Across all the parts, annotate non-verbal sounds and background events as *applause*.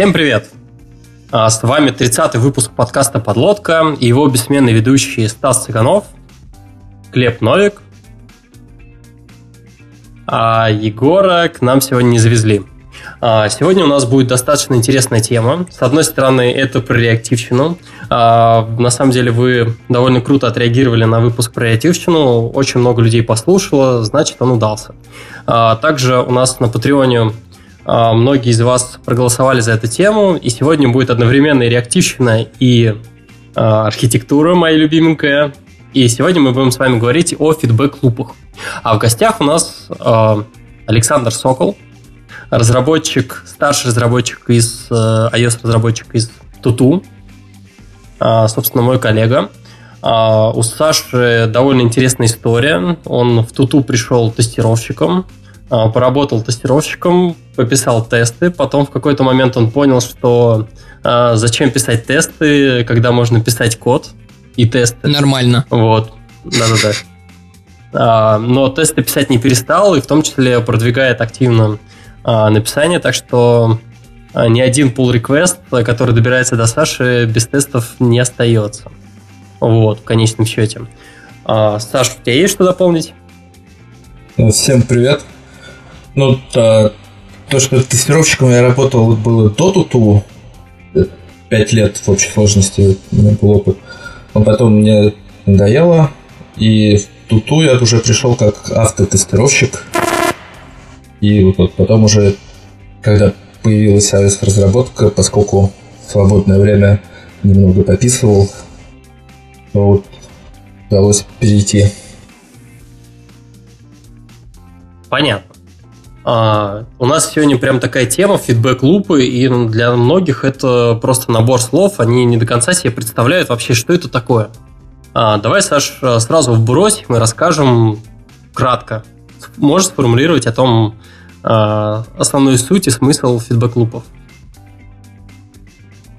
Всем привет! А, с вами 30-й выпуск подкаста «Подлодка» и его бессменный ведущий Стас Цыганов, Глеб Новик, а Егора к нам сегодня не завезли. А, сегодня у нас будет достаточно интересная тема. С одной стороны, это про реактивщину. А, на самом деле, вы довольно круто отреагировали на выпуск про реактивщину. Очень много людей послушало, значит, он удался. Также у нас на Патреоне многие из вас проголосовали за эту тему, и сегодня будет одновременно и реактивщина, и архитектура, моя любименькая. И сегодня мы будем с вами говорить о фидбэк-лупах. А в гостях у нас Александр Сокол – разработчик, старший разработчик из э, iOS-разработчик из Туту, а, собственно, мой коллега. А, у Саши довольно интересная история. Он в Туту пришел тестировщиком, а, поработал тестировщиком, пописал тесты, потом в какой-то момент он понял, что зачем писать тесты, когда можно писать код и тесты. Нормально. Вот, да-да-да. Но тесты писать не перестал, и в том числе продвигает активно а, написания, так что а, ни один pull request, который добирается до Саши, без тестов не остается. Вот, в конечном счете. А, Саш, у тебя есть что дополнить? Всем привет. Ну, то, то что тестировщиком я работал, было до Туту. Пять лет в общей сложности у меня был опыт. Но потом мне надоело, и в Туту я уже пришел как автотестировщик. И вот потом уже, когда появилась iOS-разработка, поскольку в свободное время немного пописывал, то вот удалось перейти. Понятно. А, у нас сегодня прям такая тема фидбэк-лупы, и для многих это просто набор слов, они не до конца себе представляют вообще, что это такое. А, давай, Саш, сразу вбросим и расскажем кратко. Можешь сформулировать о том, а, основную суть и смысл фидбэк-лупов?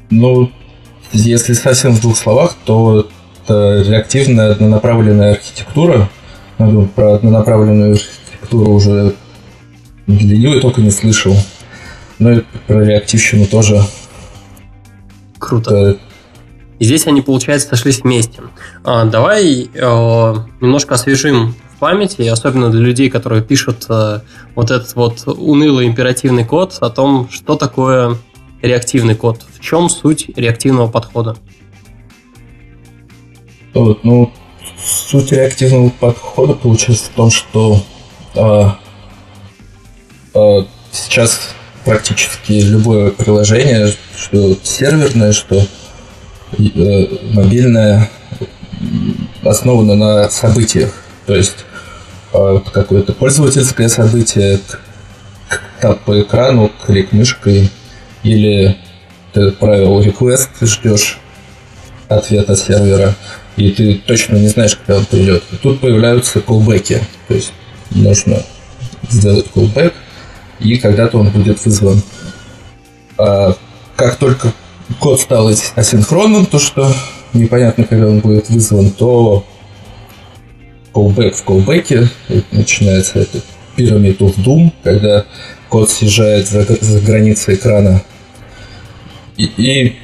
Ну, если совсем в двух словах, то это реактивная однонаправленная архитектура. Про однонаправленную архитектуру уже для нее я только не слышал. Ну и про реактивщину тоже. Круто. Это... И здесь они, получается, сошлись вместе. А, давай э, немножко освежим памяти, особенно для людей, которые пишут э, вот этот вот унылый императивный код о том, что такое реактивный код, в чем суть реактивного подхода. Вот, ну, суть реактивного подхода получается в том, что а, сейчас практически любое приложение, что серверное, что э, мобильное, основано на событиях. То есть а, какое-то пользовательское событие, тап по экрану, клик мышкой, или ты отправил request, ждешь ответа сервера, и ты точно не знаешь, когда он придет. И тут появляются колбеки, то есть нужно сделать callback, и когда-то он будет вызван. А как только код стал асинхронным, то что непонятно, когда он будет вызван, то callback в callback, начинается это Pyramid of Doom, когда код съезжает за, за границы экрана. И, и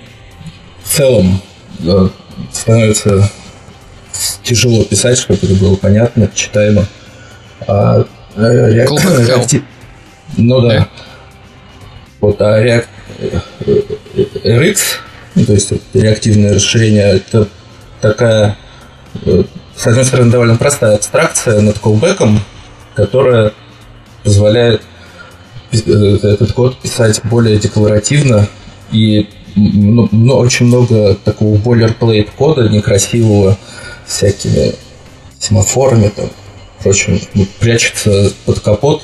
в целом да, становится тяжело писать, чтобы это было понятно, читаемо. А э, реактив... Ну да. Yeah. Вот, а реак... RX, ну, то есть реактивное расширение, это такая э, с одной стороны, довольно простая абстракция над колбеком, которая позволяет э, этот код писать более декларативно и ну, ну, очень много такого boilerplate кода некрасивого всякими семафорами там, прочим, прячется под капот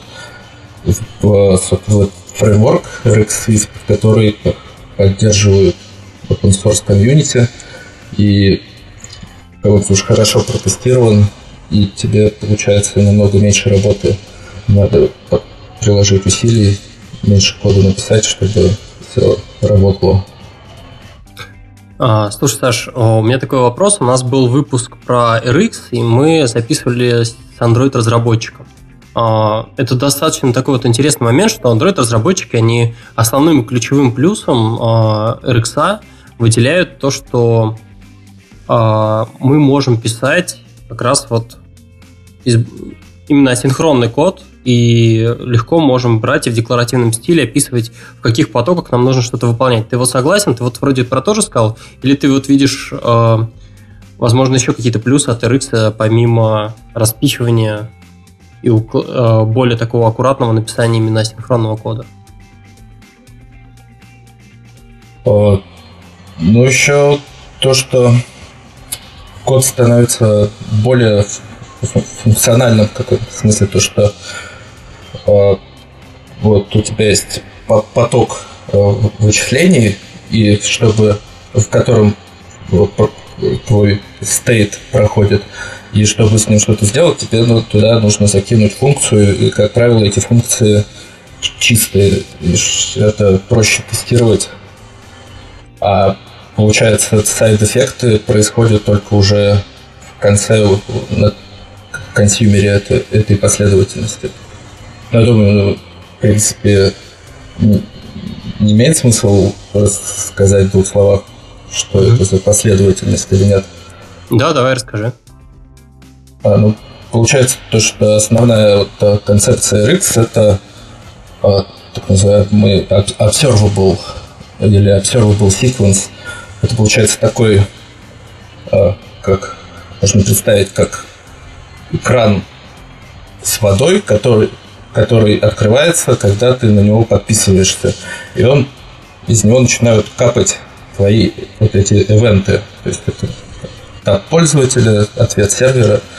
в, в, в фреймворк RxSwift, который поддерживает open source комьюнити и вот уж хорошо протестирован, и тебе получается намного меньше работы. Надо приложить усилий, меньше кода написать, чтобы все работало. А, слушай, Саш, у меня такой вопрос. У нас был выпуск про RX, и мы записывали с Android-разработчиком. А, это достаточно такой вот интересный момент, что Android-разработчики, они основным ключевым плюсом а, RX выделяют то, что а, мы можем писать как раз вот именно асинхронный код, и легко можем брать и в декларативном стиле описывать, в каких потоках нам нужно что-то выполнять. Ты вот согласен? Ты вот вроде про то же сказал? Или ты вот видишь, возможно, еще какие-то плюсы от RX, помимо распичивания и э, более такого аккуратного написания именно синхронного кода. Ну, еще то, что код становится более функциональным, в смысле то, что э, вот у тебя есть поток э, вычислений, и чтобы в котором твой стейт проходит, и чтобы с ним что-то сделать, тебе ну, туда нужно закинуть функцию, и, как правило, эти функции чистые. И это проще тестировать. А получается, сайд-эффекты происходят только уже в конце, на консюмере этой, этой последовательности. Но я думаю, ну, в принципе, не, имеет смысла сказать в двух словах, что это за последовательность или нет. Да, давай расскажи. А, ну, получается то, что основная вот, э, концепция RX это а, так называемый observable или observable sequence. Это получается такой, а, как можно представить, как кран с водой, который, который открывается, когда ты на него подписываешься. И он из него начинают капать твои вот эти ивенты. То есть это так пользователя, ответ сервера –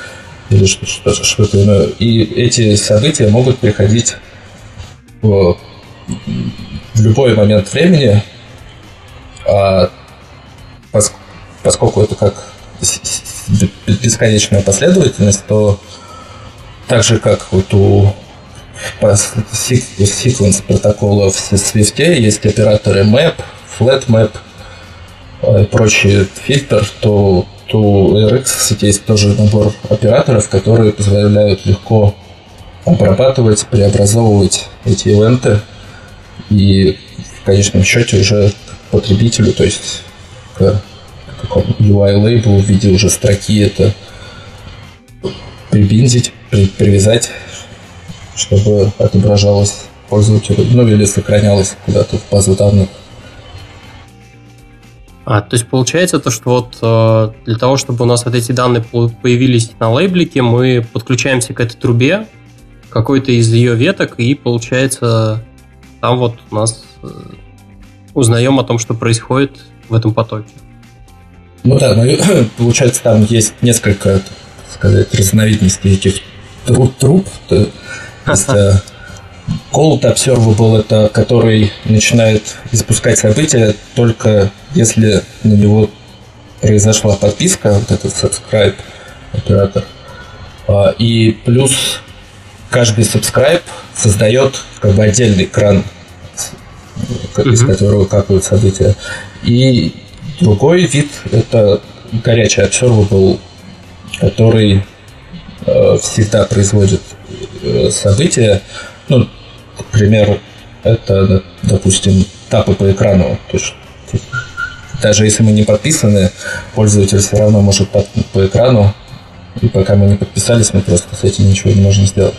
или что-то что иное. И эти события могут приходить в, в любой момент времени, а поскольку это как бесконечная последовательность, то так же, как вот у секвенс протокола в Swift есть операторы map, flat map а, и прочий фильтр, то у RX кстати, есть тоже набор операторов, которые позволяют легко обрабатывать, преобразовывать эти ивенты и в конечном счете уже потребителю, то есть к какому UI лейблу в виде уже строки это прибинзить, при, привязать, чтобы отображалось пользователю, ну или сохранялось куда-то в базу данных. А, то есть получается то, что вот э, для того, чтобы у нас вот эти данные появились на лейблике, мы подключаемся к этой трубе, какой-то из ее веток, и получается там вот у нас э, узнаем о том, что происходит в этом потоке. Ну да, ну, *clears throat* получается там есть несколько, так сказать, разновидностей этих труб. труб. То есть, э, *laughs* Cold Observable это который начинает испускать события только если на него произошла подписка, вот этот subscribe оператор. А, и плюс каждый subscribe создает как бы отдельный экран, из которого капают события. И другой вид это горячий observable, который э, всегда производит э, события, пример, это, допустим, тапы по экрану. То есть, даже если мы не подписаны, пользователь все равно может тапнуть по экрану, и пока мы не подписались, мы просто с этим ничего не можем сделать.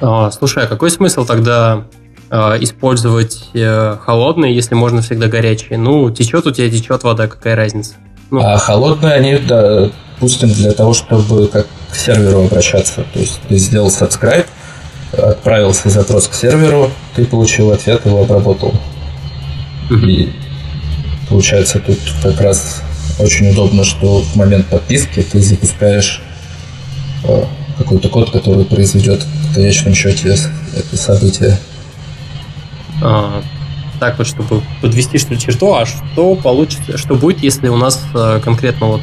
А, слушай, а какой смысл тогда а, использовать э, холодные, если можно всегда горячие? Ну, течет у тебя, течет вода, какая разница? Ну. А холодные они, да, допустим, для того, чтобы как к серверу обращаться. То есть ты сделал subscribe, отправился запрос к серверу, ты получил ответ, его обработал. И получается тут как раз очень удобно, что в момент подписки ты запускаешь э, какой-то код, который произведет в конечном счете это событие. А, так вот, чтобы подвести что черту, а что получится, что будет, если у нас э, конкретно вот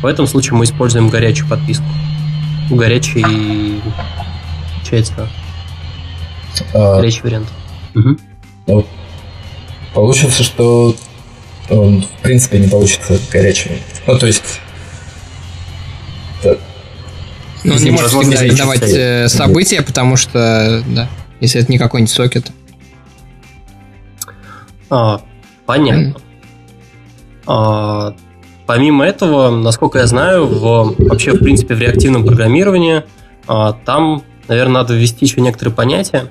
в этом случае мы используем горячую подписку? Горячий получается а, горячий вариант. Угу. Ну, получится, что он в принципе не получится горячим. Ну, то есть Ну, он не может всегда давать э, события, потому что, да, если это не какой-нибудь сокет. А, понятно. А, помимо этого, насколько я знаю, в, вообще, в принципе, в реактивном программировании а, там, наверное, надо ввести еще некоторые понятия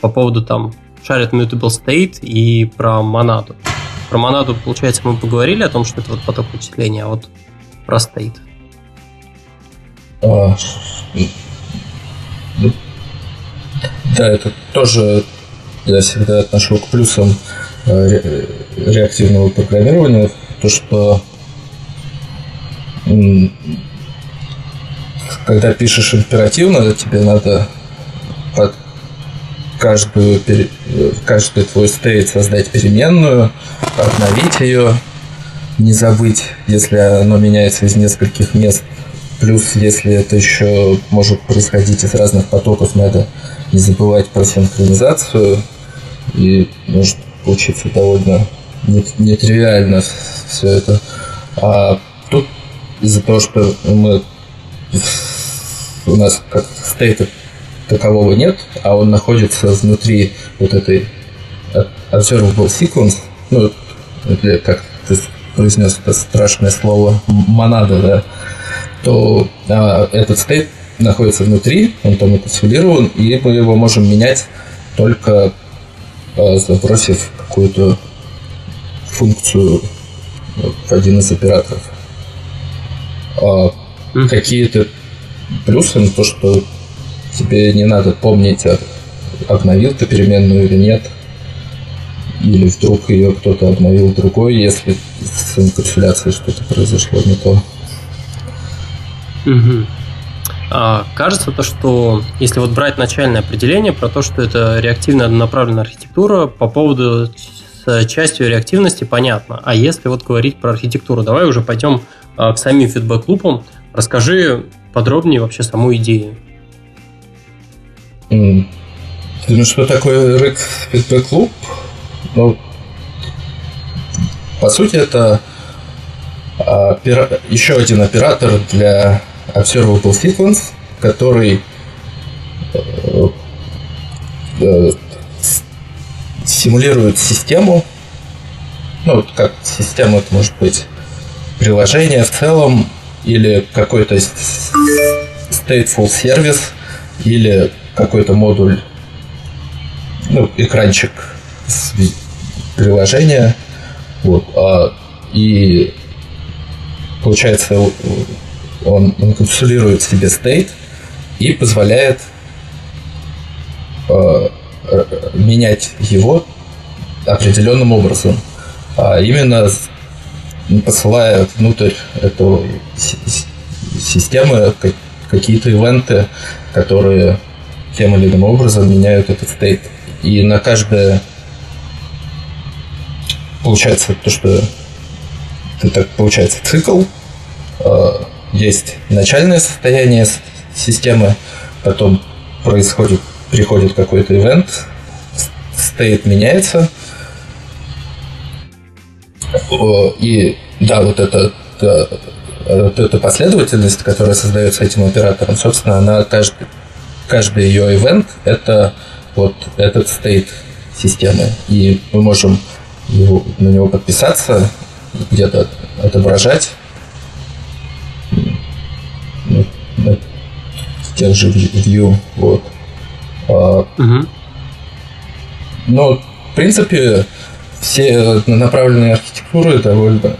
по поводу там shared mutable state и про монаду. Про монаду, получается, мы поговорили о том, что это вот поток вычисления, а вот про state. А, да, это тоже я всегда отношу к плюсам э, реактивного программирования, то, что когда пишешь императивно, тебе надо под каждую, каждый твой стейт создать переменную, обновить ее, не забыть, если оно меняется из нескольких мест. Плюс, если это еще может происходить из разных потоков, надо не забывать про синхронизацию. И может получиться довольно нетривиально все это. А тут из-за того, что мы у нас как стейта такового нет, а он находится внутри вот этой observable sequence, ну, или как ты произнес это страшное слово монада, да, то а, этот стейт находится внутри, он там эпицилирован, и мы его можем менять только а, забросив какую-то функцию в один из операторов. А какие-то плюсы на то, что тебе не надо помнить, а обновил ты переменную или нет. Или вдруг ее кто-то обновил другой, если с инкапсуляцией что-то произошло не то. Угу. А, кажется то, что если вот брать начальное определение про то, что это реактивная однонаправленная архитектура, по поводу с частью реактивности понятно. А если вот говорить про архитектуру, давай уже пойдем а, к самим фидбэк-лупам. Расскажи подробнее вообще саму идею. Mm. Ну, что такое Rex Feedback? Ну, по сути, это опера... еще один оператор для Observable Sequence, который э, э, симулирует систему. Ну, как система, это может быть приложение в целом, или какой-то stateful сервис, или какой-то модуль, ну, экранчик приложения. Вот. А, и получается, он инкапсулирует в себе стейт и позволяет э, менять его определенным образом. А именно посылая внутрь этого системы какие-то ивенты, которые тем или иным образом меняют этот стейт. И на каждое получается то, что это так получается цикл, э, есть начальное состояние системы, потом происходит, приходит какой-то ивент, стейт меняется, и да, вот это, вот эта последовательность, которая создается этим оператором, собственно, она каждый, каждый ее ивент это вот этот стейт системы. И мы можем его, на него подписаться, где-то отображать тех же view. Вот. А, угу. Но, в принципе, все направленные архитектуры довольно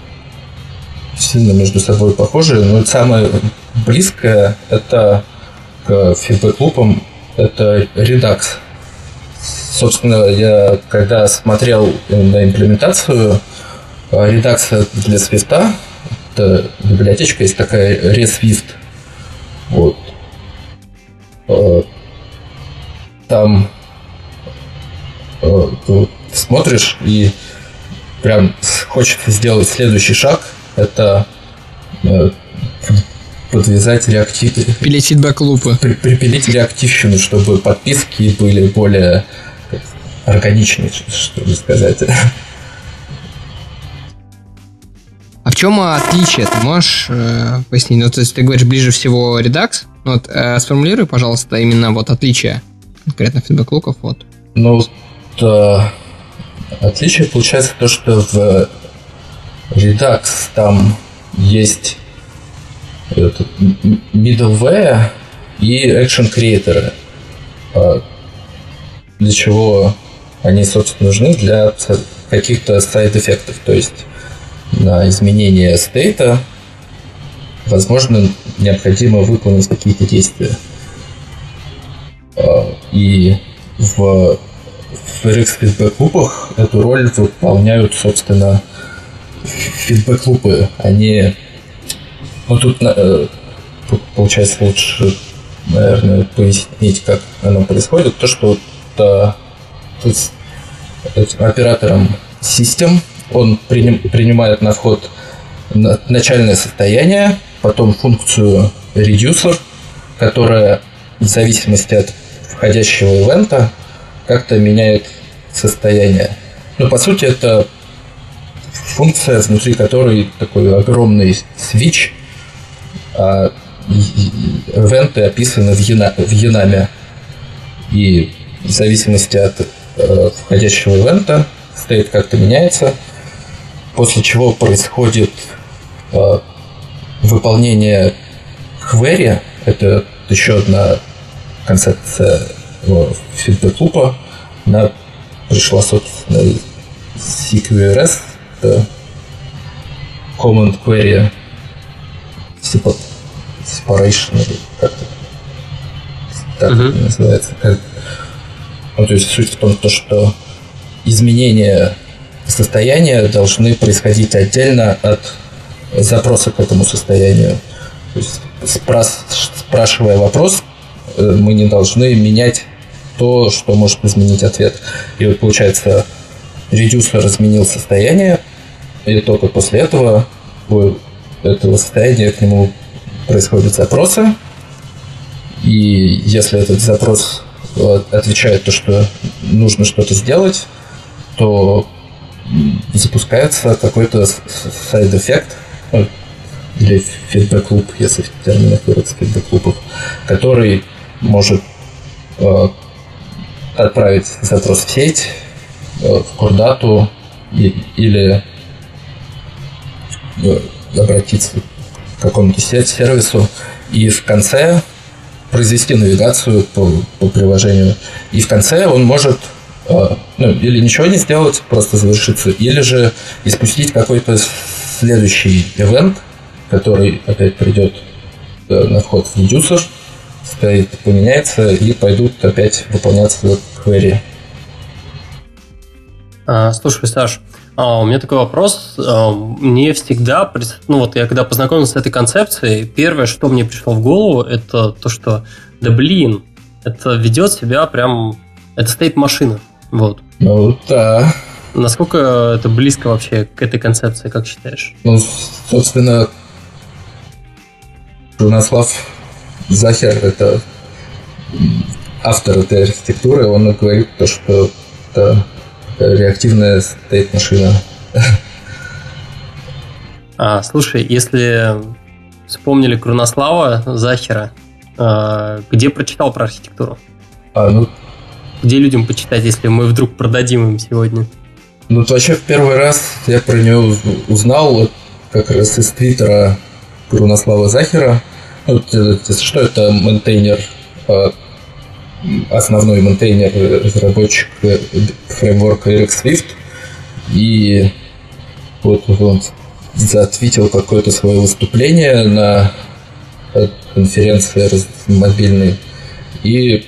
сильно между собой похожи. Но самое близкое это к фидбэк-лупам это Redux. Собственно, я когда смотрел на имплементацию Redux для свифта, это библиотечка есть такая ReSwift. Вот. Э, там э, смотришь и прям хочется сделать следующий шаг. Это э, подвязать реактив... Припилить фидбэк-лупы. Припилить реактивщину, чтобы подписки были более органичнее, что ли сказать. чем отличие? Ты можешь э, пояснить? Ну, то есть ты говоришь ближе всего Redux. Ну, вот, э, сформулируй, пожалуйста, именно вот отличие конкретно фидбэк-луков. Вот. Ну, то отличие получается то, что в Redux там есть этот middleware и action creator. А для чего они, собственно, нужны? Для каких-то сайд-эффектов. То есть на изменение стейта, возможно, необходимо выполнить какие-то действия. А, и в, в RX фидбэк-лупах эту роль выполняют, собственно, фидбэк-лупы. Они... Ну, тут э, получается лучше, наверное, пояснить, как оно происходит. То, что вот, а, тут оператором систем он приним, принимает на вход начальное состояние, потом функцию reducer, которая в зависимости от входящего ивента как-то меняет состояние. Но по сути это функция, внутри которой такой огромный свич, а ивенты описаны в, яна, в янаме. И в зависимости от э, входящего ивента стоит как-то меняется – после чего происходит э, выполнение query. Это еще одна концепция фидбэк-лупа. Она пришла, собственно, из CQRS. Это Command Query Separation, или как-то так uh-huh. это называется. Ну, то есть суть в том, то, что изменение состояния должны происходить отдельно от запроса к этому состоянию. То есть, спрашивая вопрос, мы не должны менять то, что может изменить ответ. И вот получается, reducer изменил состояние, и только после этого этого состояния к нему происходят запросы. И если этот запрос э, отвечает то, что нужно что-то сделать, то запускается какой-то side effect, ну, или фидбэк-луп, если в терминах выразиться фидбэк-лупов, который может э, отправить запрос в сеть, э, в кордату и, или э, обратиться к какому-то сервису и в конце произвести навигацию по, по приложению. И в конце он может а, ну, или ничего не сделать, просто завершиться, или же испустить какой-то следующий ивент, который опять придет э, на вход в редюсер, стоит, поменяется, и пойдут опять выполняться query. А, слушай, Саш, а, у меня такой вопрос. А, мне всегда, ну вот я когда познакомился с этой концепцией, первое, что мне пришло в голову, это то, что, да блин, это ведет себя прям, это стоит машина. Вот. Ну, да. Насколько это близко вообще к этой концепции, как считаешь? Ну, собственно, Рунаслав Захер – это автор этой архитектуры, он говорит то, что это реактивная стейт-машина. А, слушай, если вспомнили Крунослава Захера, а, где прочитал про архитектуру? А, ну, где людям почитать, если мы вдруг продадим им сегодня? Ну, вообще, в первый раз я про нее узнал вот как раз из твиттера Крунослава Захера. Ну, что это мейнтейнер, а, основной разработчик э, фреймворка RX Swift. И вот он затвитил какое-то свое выступление на э, конференции мобильной. И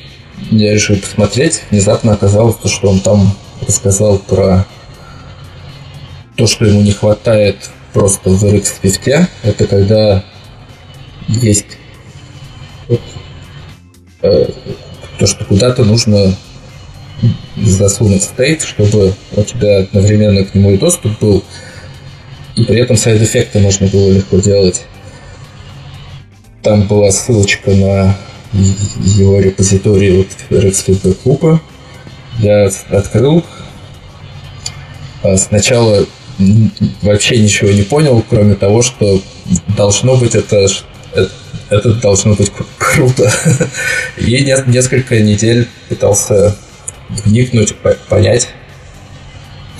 я решил посмотреть. Внезапно оказалось, что он там рассказал про то, что ему не хватает просто в RX Swift. Это когда есть вот, э, то, что куда-то нужно засунуть стейт, чтобы у тебя одновременно к нему и доступ был, и при этом сайд-эффекты можно было легко делать. Там была ссылочка на его репозитории вот RxFeedback клуба. Я открыл. А сначала вообще ничего не понял, кроме того, что должно быть это, это, это должно быть круто. *laughs* И несколько недель пытался вникнуть, понять.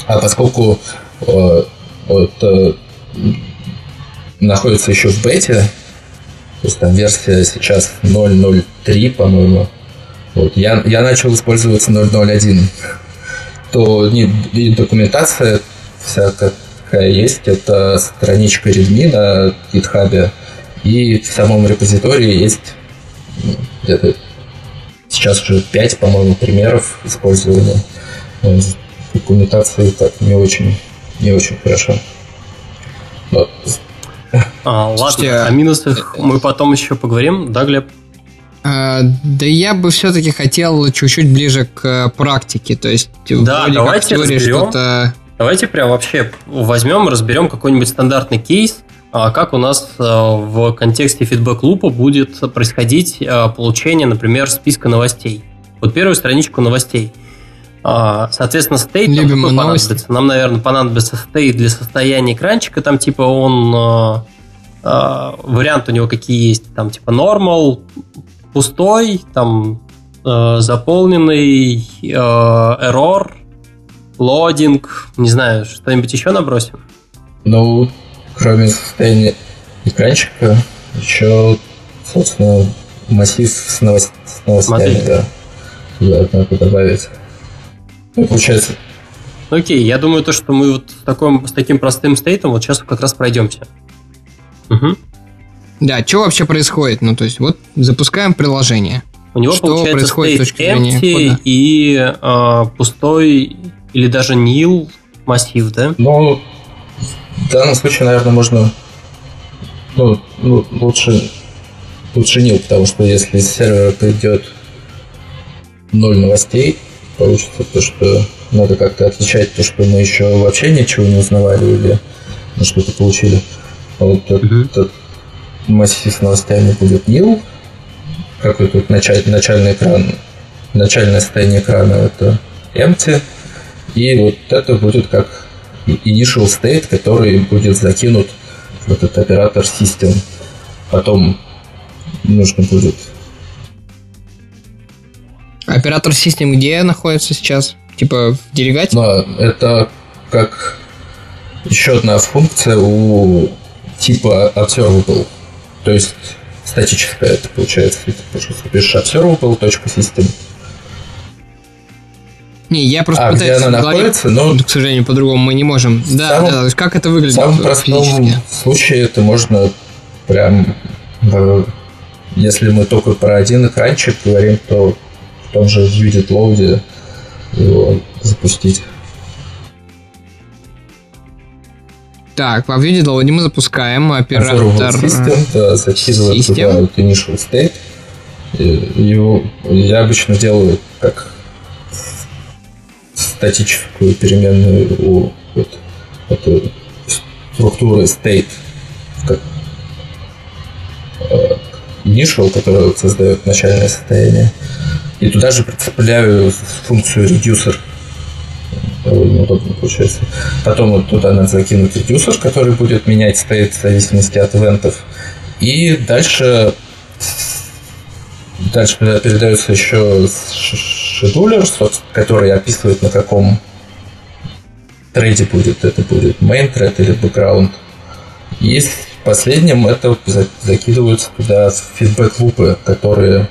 А поскольку э, вот, э, находится еще в бете, то есть там версия сейчас 0.03, по-моему, вот, я, я начал использовать 0.01, то не, и документация вся какая есть, это страничка Redmi на GitHub, и в самом репозитории есть ну, где-то сейчас уже 5, по-моему, примеров использования документации так не очень, не очень хорошо. Вот. А, *laughs* ладно, Слушайте, о минусах мы потом еще поговорим, да, Глеб? А, да я бы все-таки хотел чуть-чуть ближе к практике, то есть да, вроде давайте как теории что-то... Давайте прям вообще возьмем, разберем какой-нибудь стандартный кейс, как у нас а, в контексте фидбэк-лупа будет происходить а, получение, например, списка новостей. Вот первую страничку новостей. Соответственно, стейт нам какой понадобится? Нам, наверное, понадобится стейт для состояния экранчика. Там типа он... Вариант у него какие есть. Там типа normal, пустой, там заполненный, error, лодинг, не знаю, что-нибудь еще набросим? Ну, кроме состояния экранчика, еще, собственно, массив с, новост... с новостями, Смотри. да. Туда надо добавить. Ну, получается. Окей, я думаю, то, что мы вот с, таким, с таким простым стейтом вот сейчас как раз пройдемся. Угу. Да, что вообще происходит? Ну, то есть, вот запускаем приложение. У него что получается происходит с empty и э, пустой или даже nil массив, да? Ну, в данном случае, наверное, можно ну, ну, лучше, лучше nil, потому что если с сервера придет ноль новостей, получится то, что надо как-то отличать то, что мы еще вообще ничего не узнавали или на что-то получили. А вот этот массив с новостями будет nil, какой-то началь, начальный экран, начальное состояние экрана это empty, и вот это будет как initial state, который будет закинут в этот оператор систем. Потом нужно будет... Оператор систем где находится сейчас? Типа в делегате? Да, это как еще одна функция у типа observable. То есть статическая это получается. Ты пишешь observable.system не, я просто а, пытаюсь где она находится, но... К сожалению, по-другому мы не можем. Да, самом, да, то есть как это выглядит В самом простом физически? случае это можно прям... Э, если мы только про один экранчик говорим, то в том же Viewed Load его запустить. Так, во Viewed Load мы запускаем оператор... System, да, закидываем туда вот initial state. Его я обычно делаю как статическую переменную у вот, этой структуры state, как э, initial, которая создает начальное состояние. И туда же прицепляю функцию reducer. Довольно удобно получается. Потом вот туда надо закинуть reducer, который будет менять state в зависимости от ивентов. И дальше Дальше передается еще шедулер, который описывает, на каком трейде будет. Это будет main thread или background. И в последнем это закидываются туда фидбэк-лупы, которые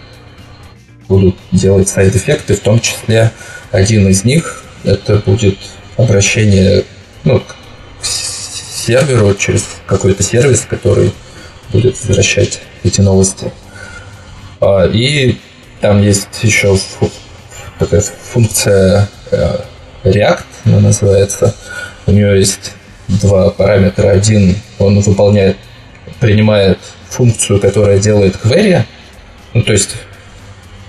будут делать сайд-эффекты, в том числе один из них это будет обращение ну, к серверу через какой-то сервис, который будет возвращать эти новости. А, и там есть еще такая функция э, React, она называется. У нее есть два параметра. Один, он выполняет, принимает функцию, которая делает query. Ну, то есть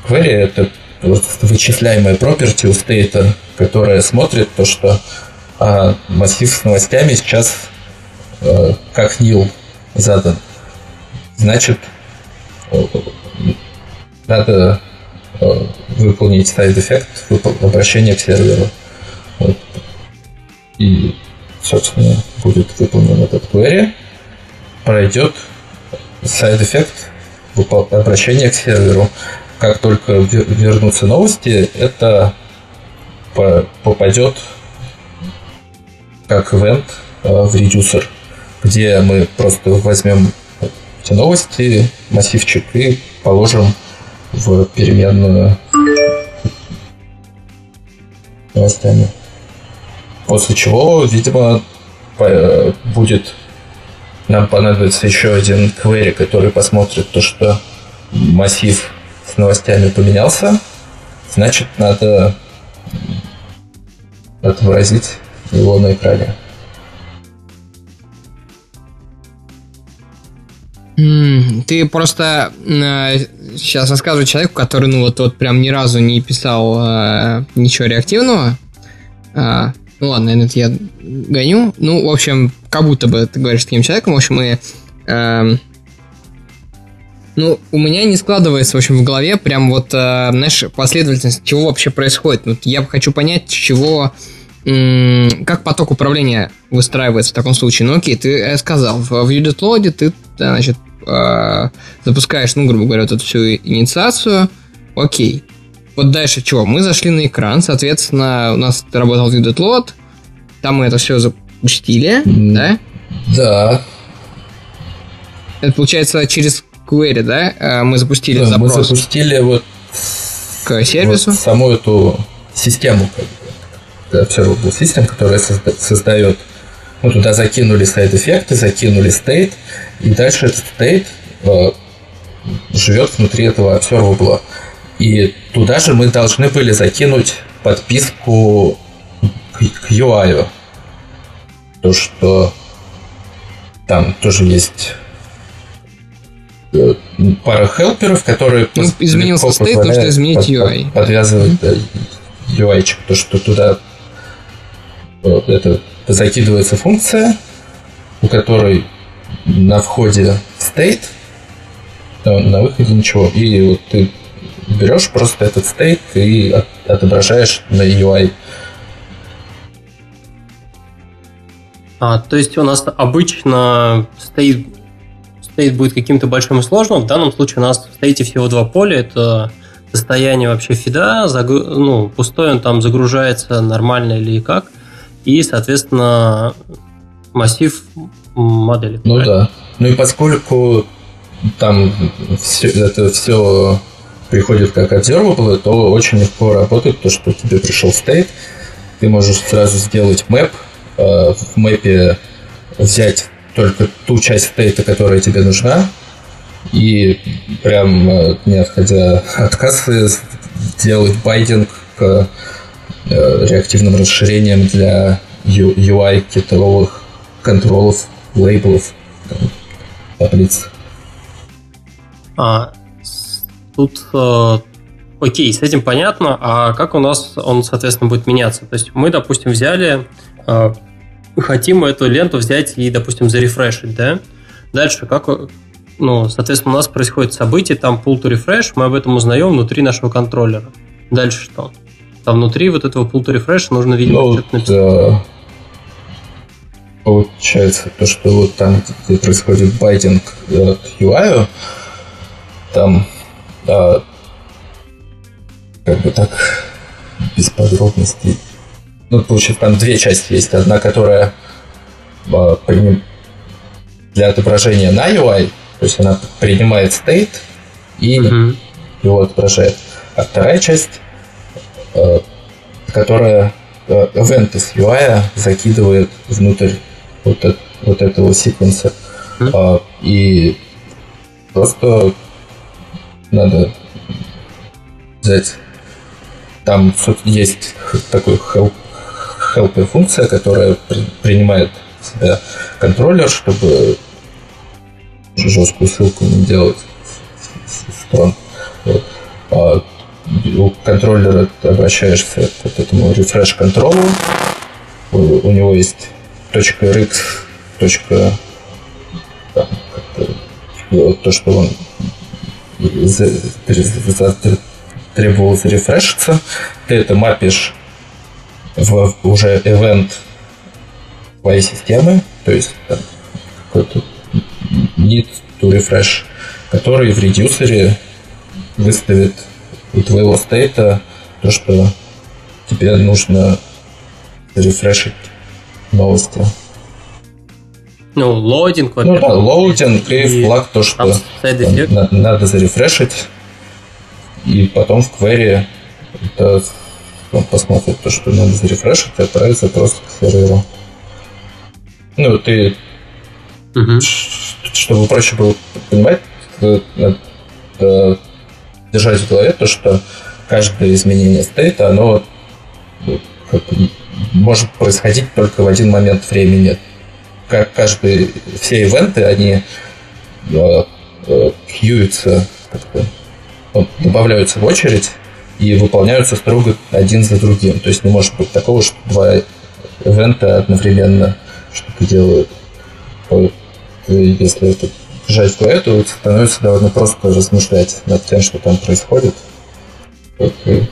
query — это вычисляемая property у state а, которая смотрит то, что а, массив с новостями сейчас а, как nil задан. Значит, надо э, выполнить side effect обращения к серверу. Вот. И собственно, будет выполнен этот query, пройдет side effect обращения к серверу. Как только вернутся новости, это попадет как event э, в reducer, где мы просто возьмем эти новости, массивчик и положим в переменную новостями. После чего, видимо, будет нам понадобится еще один query, который посмотрит то, что массив с новостями поменялся. Значит, надо отобразить его на экране. Ты просто э, сейчас рассказывай человеку, который, ну, вот, вот прям ни разу не писал э, ничего реактивного. А, ну ладно, это я гоню. Ну, в общем, как будто бы ты говоришь таким человеком. В общем, мы... Э, ну, у меня не складывается, в общем, в голове прям вот, э, знаешь, последовательность, чего вообще происходит. Вот я хочу понять, чего как поток управления выстраивается в таком случае? Ну окей, ты э, сказал, в UDIT ты, значит, э, запускаешь, ну, грубо говоря, вот эту всю инициацию, окей. Вот дальше чего? Мы зашли на экран, соответственно, у нас работал UDIT там мы это все запустили, mm. да? Да. Это получается через query, да? Э, мы запустили да, запрос. Мы запустили вот к сервису. Вот саму эту систему, как бы Observable System, которая создает мы туда закинули сайд-эффекты, закинули state, и дальше этот state э, живет внутри этого observable. И туда же мы должны были закинуть подписку к, UI. То, что там тоже есть э, пара хелперов, которые ну, изменился state, нужно изменить UI. Под, подвязывать mm-hmm. UI, то, что туда вот это закидывается функция, у которой на входе state, на выходе ничего. И вот ты берешь просто этот state и отображаешь на UI. А, то есть у нас обычно state, state будет каким-то большим и сложным. В данном случае у нас в state всего два поля. Это состояние вообще фида, загру... ну, пустой он там загружается нормально или как – и, соответственно, массив модели. Ну да. Ну и поскольку там все, это все приходит как observable, то очень легко работает то, что тебе пришел стейт, ты можешь сразу сделать мэп, э, в мэпе взять только ту часть стейта, которая тебе нужна, и прям э, не отходя от кассы сделать байдинг к реактивным расширением для UI китовых контролов, лейблов, таблиц. А, тут э, окей, с этим понятно, а как у нас он, соответственно, будет меняться? То есть мы, допустим, взяли, э, хотим эту ленту взять и, допустим, зарефрешить, да? Дальше, как, ну, соответственно, у нас происходит событие, там pull to refresh, мы об этом узнаем внутри нашего контроллера. Дальше что? Там внутри вот этого to refresh нужно, видимо, ну, что-то написать. Да. Получается, то, что вот там, где происходит байдинг от UI, там да, как бы так без подробностей. Ну, получается, там две части есть. Одна, которая приним... для отображения на UI, то есть она принимает state и uh-huh. его отображает. А вторая часть Э, которая event из UI закидывает внутрь вот, это, вот этого секвенса. Mm-hmm. И просто надо взять там есть такой help, help функция, которая при, принимает в себя контроллер, чтобы жесткую ссылку не делать. Вот. А контроллера ты обращаешься к этому refresh контролу. У, него есть точка .rx, точка то, что он требовал зарефрешиться, ты это мапишь в уже event твоей системы, то есть там, какой-то need to refresh, который в reducer е выставит у твоего state а то, что тебе нужно рефрешить новости. Ну, loading, Ну да, loading и флаг, то, что там, надо зарефрешить. И потом в query это он посмотрит то, что надо зарефрешить, и отправит запрос к серверу. Ну, ты угу. чтобы проще было понимать, надо держать в голове то, что каждое изменение стейта, оно как, может происходить только в один момент времени. Как каждый, все ивенты, они э, э, кьюются, добавляются в очередь и выполняются строго один за другим. То есть не может быть такого, что два ивента одновременно что-то делают. Вот, если это держать в то становится довольно просто размышлять над тем, что там происходит. Okay.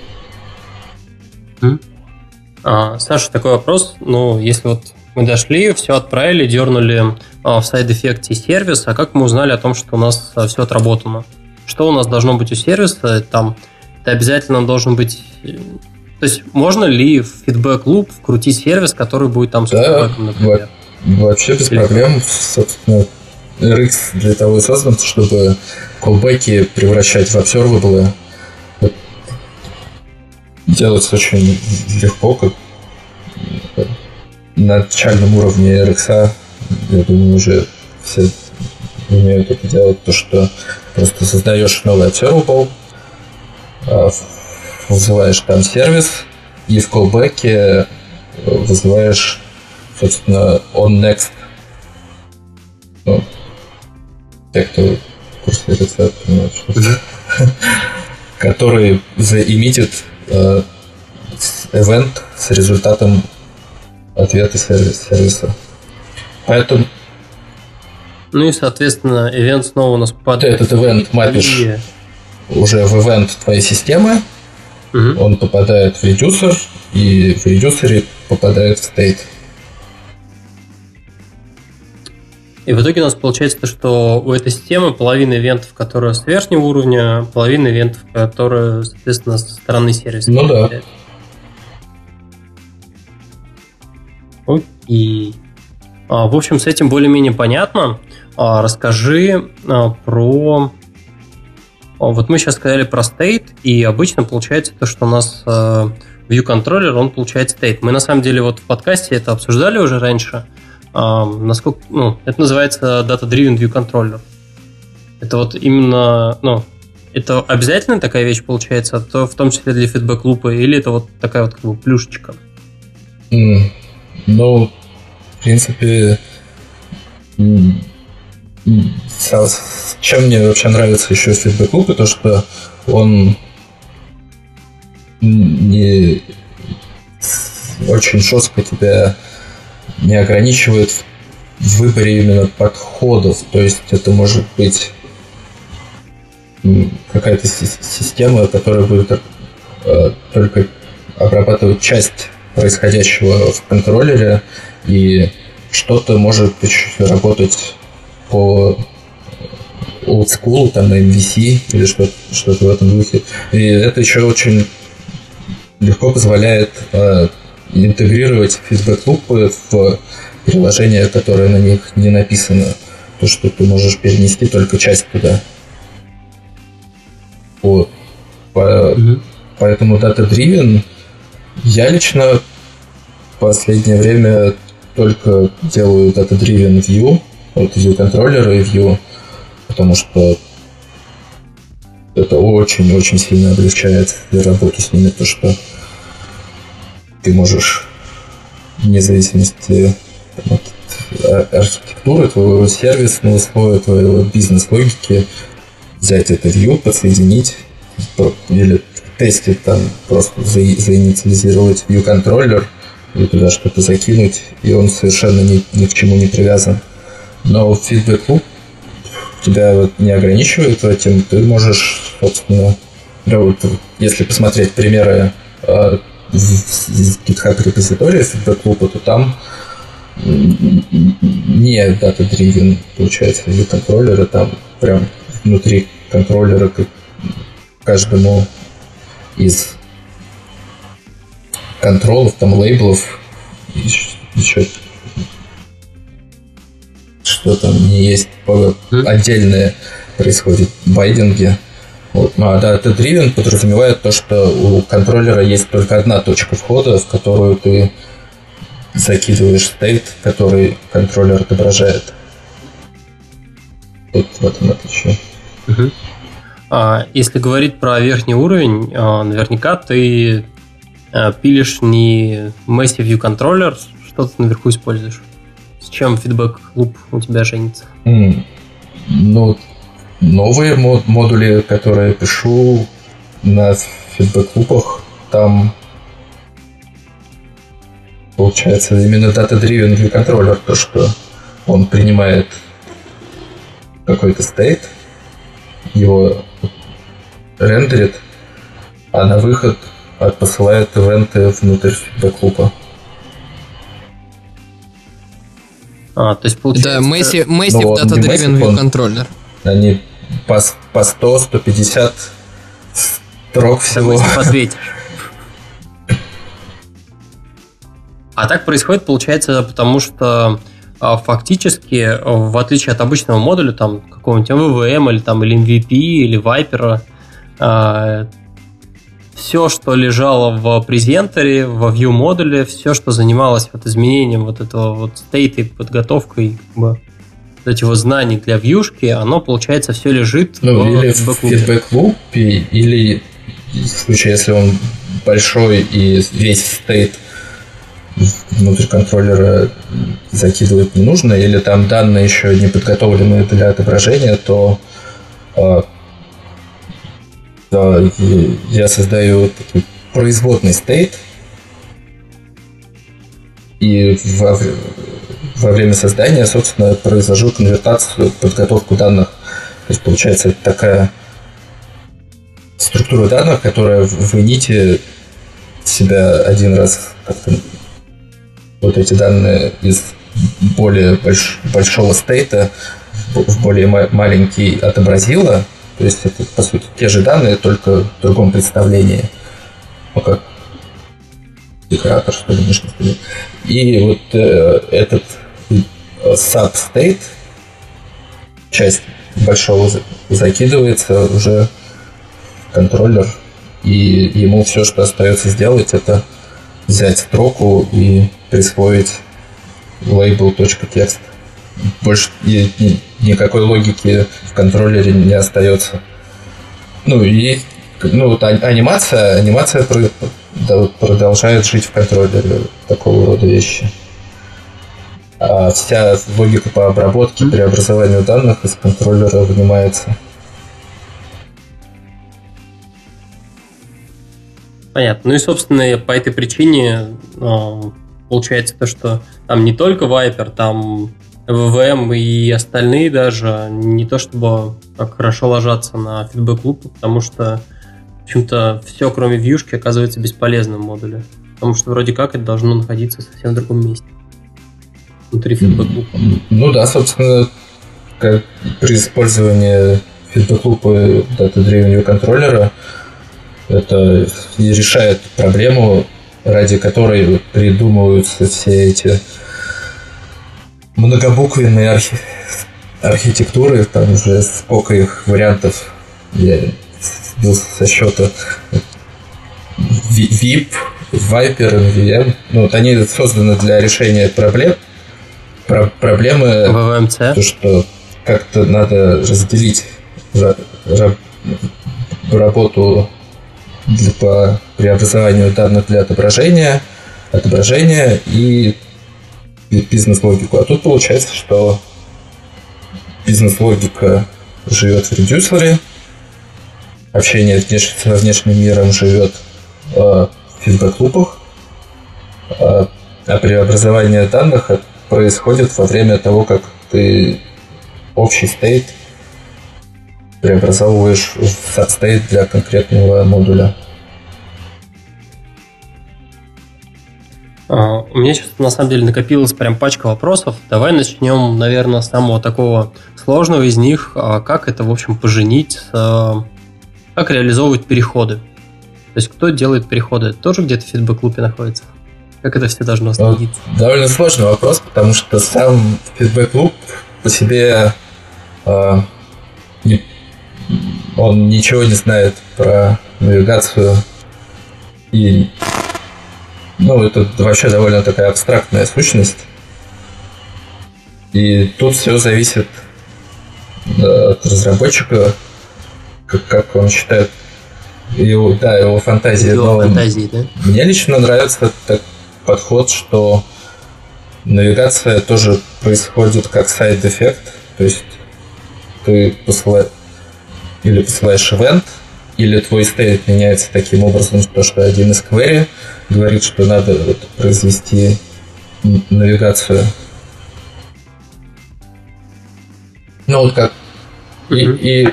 А, Саша, такой вопрос. Ну, если вот мы дошли, все отправили, дернули а, в сайд-эффекте сервис, а как мы узнали о том, что у нас а, все отработано? Что у нас должно быть у сервиса? Там это обязательно должен быть... То есть можно ли в фидбэк-луп вкрутить сервис, который будет там с да, фидбэком, например? Вообще без Или... проблем. Собственно, RX для того и создан, чтобы колбеки превращать в observable делается очень легко, как на начальном уровне RX, я думаю, уже все умеют это делать, то что просто создаешь новый observable, а, вызываешь там сервис, и в колбеке вызываешь, собственно, on next. Те, кто в курсе RX, понимают, что который заимитит э, event с результатом ответа сервиса. Поэтому ну и, соответственно, event снова у нас попадает. Ты этот event мапишь уже в event твоей системы, угу. он попадает в редюсер, и в редюсере попадает в state. И в итоге у нас получается, что у этой системы половина ивентов, которые с верхнего уровня, половина ивентов, которые, соответственно, со стороны сервиса. Ну да. Окей. А, в общем, с этим более-менее понятно. А, расскажи а, про... Вот мы сейчас сказали про state, и обычно получается то, что у нас view controller, он получает state. Мы на самом деле вот в подкасте это обсуждали уже раньше – насколько, ну, это называется Data-Driven View Controller. Это вот именно, ну, это обязательно такая вещь получается, то в том числе для фидбэк-лупа, или это вот такая вот как бы плюшечка? Mm. Ну, в принципе, чем мне вообще нравится еще фидбэк-луп, то что он не очень жестко тебя не ограничивает в выборе именно подходов. То есть это может быть какая-то система, которая будет э, только обрабатывать часть происходящего в контроллере, и что-то может работать по school, там на MVC или что-то, что-то в этом духе. И это еще очень легко позволяет э, интегрировать фидбэк-лупы в приложение, которое на них не написано. То, что ты можешь перенести только часть туда. Вот. По, mm Поэтому Data-Driven я лично в последнее время только делаю Data-Driven View, вот View контроллера и View, потому что это очень-очень сильно облегчает работу с ними, то что ты можешь вне зависимости от а, архитектуры твоего сервисного слоя, твоего бизнес-логики взять это view, подсоединить или тестить там, просто за, заинициализировать view контроллер и туда что-то закинуть, и он совершенно ни, ни к чему не привязан. Но feedback loop тебя вот не ограничивает этим, ты можешь, собственно, вот, если посмотреть примеры а, в GitHub репозитории фидбэк лупа, то там не data-driven, получается, view контроллеры, там прям внутри контроллера к каждому из контролов, там лейблов, еще что там не есть отдельное происходит байдинги. Вот. А Data Driven подразумевает то, что у контроллера есть только одна точка входа, в которую ты закидываешь стейт, который контроллер отображает. Вот в этом отличие. Угу. А, если говорить про верхний уровень, а, наверняка ты а, пилишь не Massive View Controller, что ты наверху используешь. С чем фидбэк луп у тебя женится? Mm. Ну, новые мод модули, которые я пишу на фидбэк лупах, там получается именно data-driven view контроллер, то, что он принимает какой-то стейт, его рендерит, а на выход посылает ивенты внутрь фидбэк-лупа. А, то есть получается... Да, Massive, Massive Data Driven View Controller. Они по, по 100, 150 строк всего. *laughs* ответишь. А так происходит, получается, потому что а, фактически, в отличие от обычного модуля, там, какого-нибудь MVVM или, там, или MVP, или Viper, а, все, что лежало в презентере, во view модуле, все, что занималось вот изменением вот этого вот стейта и подготовкой как бы, вот этих знаний для вьюшки, оно, получается, все лежит ну, в или в фидбэк-лупе, или в случае, если он большой и весь стейт внутрь контроллера закидывать не нужно, или там данные еще не подготовлены для отображения, то э, да, я создаю такой производный стейт, и во, во время создания, собственно, произвожу конвертацию, подготовку данных. То есть, получается, это такая структура данных, которая в ините себя один раз вот эти данные из более больш, большого стейта в более маленький отобразила. То есть это, по сути, те же данные, только в другом представлении. Ну, как декоратор, что ли, можно сказать. И вот э, этот substate, часть большого закидывается уже в контроллер, и ему все, что остается сделать, это взять строку и присвоить label.text. Больше никакой логики в контроллере не остается. Ну и ну, вот анимация, анимация продолжает жить в контроллере, такого рода вещи. А вся логика по обработке, преобразованию данных из контроллера вынимается. Понятно. Ну и, собственно, по этой причине а, получается то, что там не только Viper, там VVM и остальные даже не то чтобы так хорошо ложатся на фидбэк луп, потому что в общем-то все, кроме вьюшки, оказывается бесполезным в модуле. Потому что вроде как это должно находиться совсем в другом месте. Внутри фидбэк лупа. Ну да, собственно, как при использовании фидбэк лупа дата-древнего контроллера это решает проблему, ради которой придумываются все эти многобуквенные архи... архитектуры, там уже сколько их вариантов я сбил со счета. VIP, Viper, NVM. Ну, вот они созданы для решения проблем. Про проблемы VVMC. то, что как-то надо разделить работу для, по преобразованию данных для отображения, отображения и бизнес-логику. А тут получается, что бизнес-логика живет в редюсере, общение внеш... со внешним миром живет э, в фидбэк-лупах, э, а преобразование данных происходит во время того, как ты общий стейт преобразовываешь в substate для конкретного модуля. А, у меня сейчас на самом деле накопилась прям пачка вопросов. Давай начнем, наверное, с самого такого сложного из них. А как это, в общем, поженить, как реализовывать переходы? То есть кто делает переходы? Тоже где-то в фидбэк-клубе находится? Как это все должно следиться? Вот, довольно сложный вопрос, потому что сам фидбэк-клуб по себе э, не, он ничего не знает про навигацию и ну, это вообще довольно такая абстрактная сущность. И тут все зависит от разработчика, как, как он считает его, да, его фантазии. Его Но фантазии, да? Мне лично нравится так подход, что навигация тоже происходит как side effect, то есть ты посылаешь или посылаешь event, или твой state меняется таким образом, что, что один из query говорит, что надо вот произвести навигацию. Ну вот как. И, и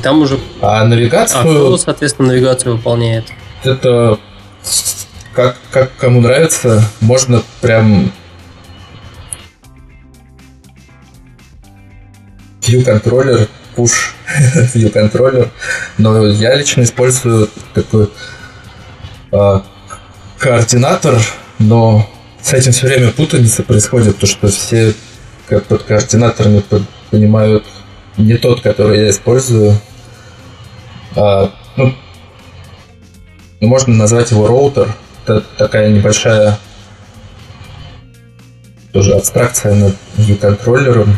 там уже... А навигацию... А кто, соответственно, навигацию выполняет? Это как, как кому нравится, можно прям view контроллер, push *laughs* view контроллер, но я лично использую такой а, координатор, но с этим все время путаница происходит, то что все как под координаторами понимают не тот, который я использую. А, ну, можно назвать его роутер. Такая небольшая тоже абстракция над view-контроллером,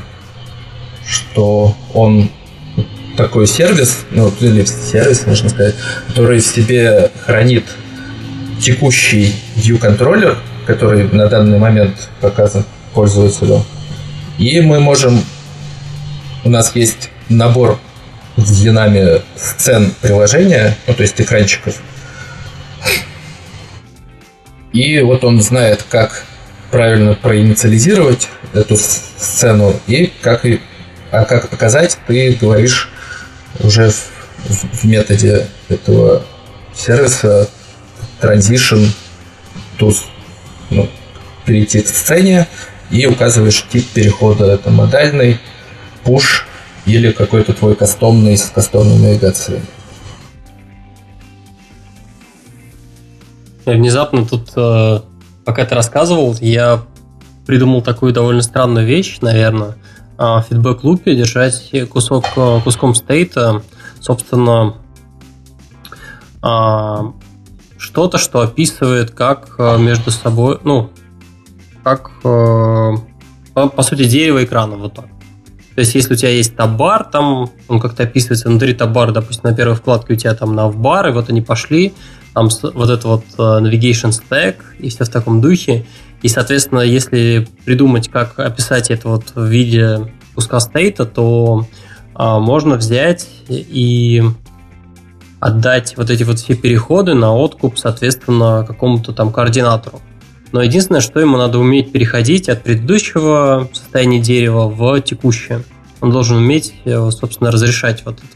что он такой сервис, ну, или сервис, можно сказать, который в себе хранит текущий view-контроллер, который на данный момент показан пользователю. И мы можем... У нас есть набор с длинами сцен приложения, ну, то есть экранчиков. И вот он знает, как правильно проинициализировать эту сцену и как, а как показать, ты говоришь уже в, в методе этого сервиса transition to ну, перейти к сцене и указываешь тип перехода. Это модальный, push или какой-то твой кастомный с кастомной навигацией. Внезапно тут, э, пока ты рассказывал, я придумал такую довольно странную вещь, наверное. А, в фидбэк-лупе держать кусок, э, куском стейта, собственно, а, что-то, что описывает, как э, между собой, ну, как, по, сути, дерево экрана, вот так. То есть, если у тебя есть табар, там он как-то описывается внутри табара, допустим, на первой вкладке у тебя там навбар, и вот они пошли, там вот это вот э, navigation stack и все в таком духе. И, соответственно, если придумать, как описать это вот в виде куска стейта, то а, можно взять и отдать вот эти вот все переходы на откуп, соответственно, какому-то там координатору. Но единственное, что ему надо уметь переходить от предыдущего состояния дерева в текущее. Он должен уметь, э, собственно, разрешать вот это.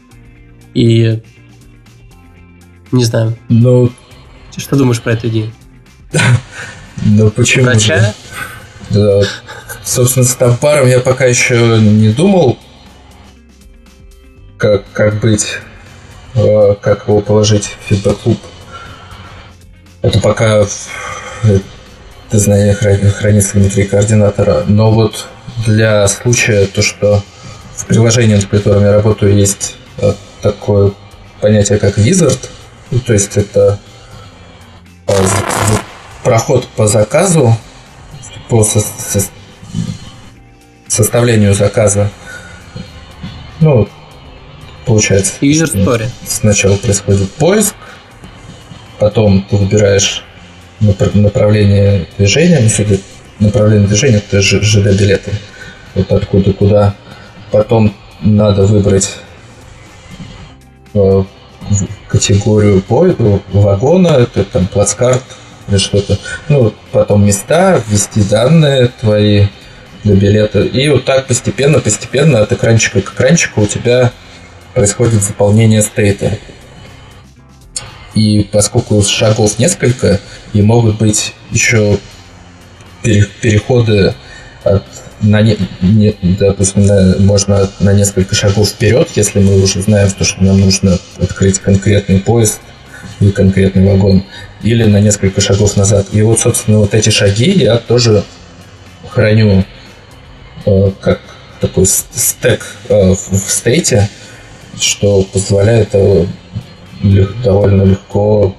И не знаю. Ну... Что думаешь про эту идею? *laughs* Ну почему? Врача? Да. Собственно, с тампаром я пока еще не думал, как, как быть, э, как его положить в фидбэк-клуб. Это пока это знание хранится внутри координатора. Но вот для случая то, что в приложении, над которым я работаю, есть э, такое понятие, как wizard, ну, то есть это проход по заказу, по со со составлению заказа. Ну, получается. User story. Сначала происходит поиск, потом ты выбираешь направление движения, ну, сюда направление движения это ЖД-билеты. Вот откуда куда. Потом надо выбрать э, категорию поезда, вагона, это там плацкарт или что-то. Ну, потом места, ввести данные твои для билета. И вот так постепенно, постепенно от экранчика к экранчику у тебя происходит заполнение стейта. И поскольку шагов несколько, и могут быть еще переходы от на не, не, допустим, на, можно на несколько шагов вперед, если мы уже знаем, что, что нам нужно открыть конкретный поезд и конкретный вагон, или на несколько шагов назад. И вот, собственно, вот эти шаги я тоже храню э, как такой стек э, в стейте, что позволяет э, довольно легко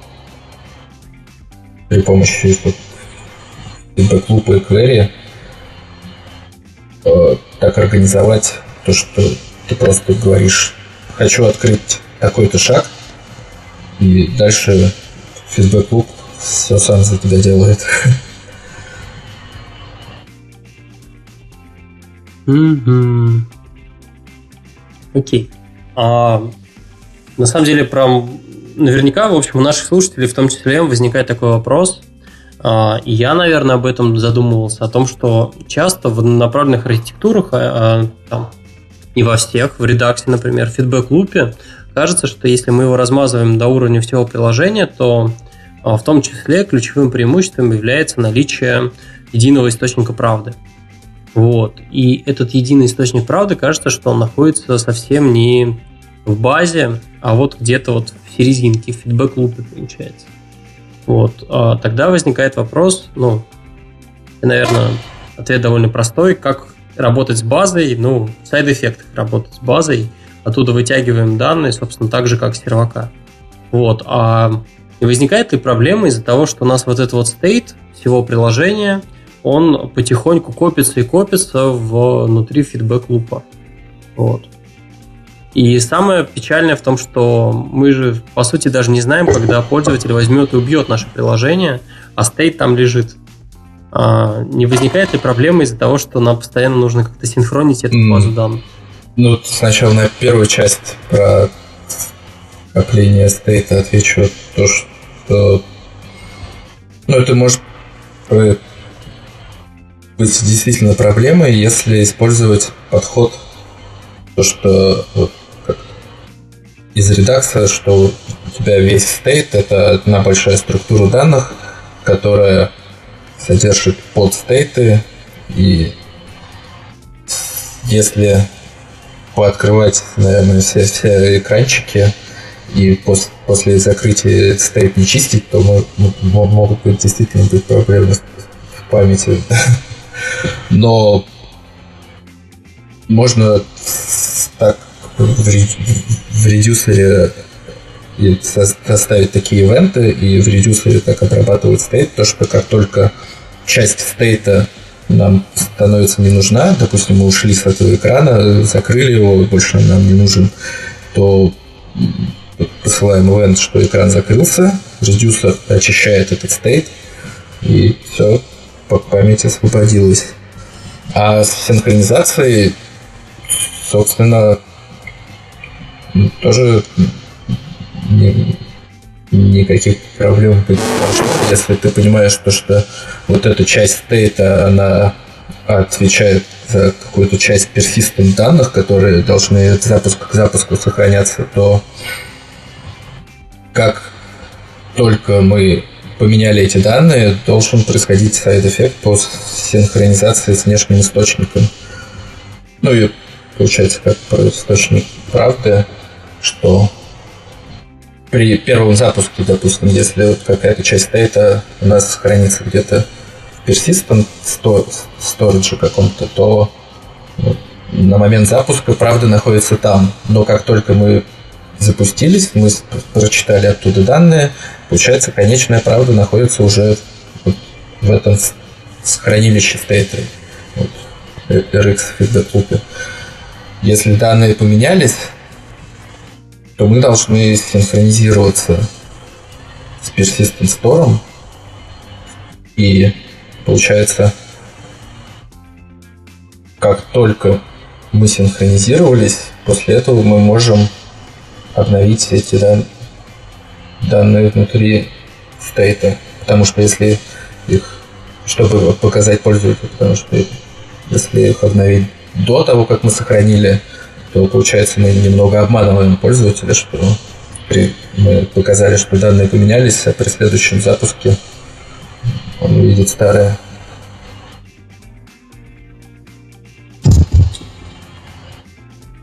при помощи фидбэк-лупа и query э, так организовать то, что ты просто говоришь, хочу открыть такой-то шаг, и дальше фидбэк-луп все сам за тебя делает. Окей. А, на самом деле, прям наверняка, в общем, у наших слушателей в том числе возникает такой вопрос. А, я, наверное, об этом задумывался, о том, что часто в направленных архитектурах, а, а, там, не во всех, в редаксе, например, в фидбэк-лупе, кажется, что если мы его размазываем до уровня всего приложения, то в том числе ключевым преимуществом является наличие единого источника правды. Вот. И этот единый источник правды, кажется, что он находится совсем не в базе, а вот где-то вот в серединке, в фидбэк-лупе получается. Вот. А тогда возникает вопрос, ну, наверное, ответ довольно простой, как работать с базой, ну, side effect работать с базой, оттуда вытягиваем данные, собственно, так же, как с сервака. Вот. А не возникает ли проблема из-за того, что у нас вот этот вот state всего приложения, он потихоньку копится и копится внутри feedback loop а. Вот. И самое печальное в том, что мы же, по сути, даже не знаем, когда пользователь возьмет и убьет наше приложение, а стейт там лежит. А не возникает ли проблемы из-за того, что нам постоянно нужно как-то синхронить эту базу данных? Ну, сначала на первую часть про скопление стейта отвечу то, что ну, это может быть действительно проблемой, если использовать подход то, что вот, из редакции, что у тебя весь стейт это одна большая структура данных, которая содержит подстейты, и если пооткрывать, наверное, все, все экранчики и после, после закрытия стейт не чистить, то мы, могут быть действительно быть проблемы в памяти. *laughs* Но можно так в, в редюсере составить такие ивенты и в редюсере так обрабатывать стейт, то что как только часть стейта нам становится не нужна, допустим, мы ушли с этого экрана, закрыли его, больше нам не нужен, то посылаем ивент, что экран закрылся, редюсер очищает этот стейт, и все, память освободилась. А с синхронизацией, собственно, тоже не, никаких проблем быть Если ты понимаешь, то, что вот эта часть state а, она отвечает за какую-то часть persistent данных, которые должны от запуска к запуску сохраняться, то как только мы поменяли эти данные, должен происходить side effect по синхронизации с внешним источником. Ну и получается как источник правды, что при первом запуске, допустим, если какая-то часть стейта у нас хранится где-то в persistent storage каком-то, то ну, на момент запуска правда находится там. Но как только мы запустились, мы прочитали оттуда данные, получается, конечная правда находится уже вот в этом хранилище стейта. Вот, RX feedback Если данные поменялись, то мы должны синхронизироваться с Persistent Store. И получается, как только мы синхронизировались, после этого мы можем обновить эти дан... данные внутри стейта. Потому что если их, чтобы показать пользователю, потому что если их обновить до того, как мы сохранили то получается мы немного обманываем пользователя, что при мы показали, что данные поменялись, а при следующем запуске он увидит старые.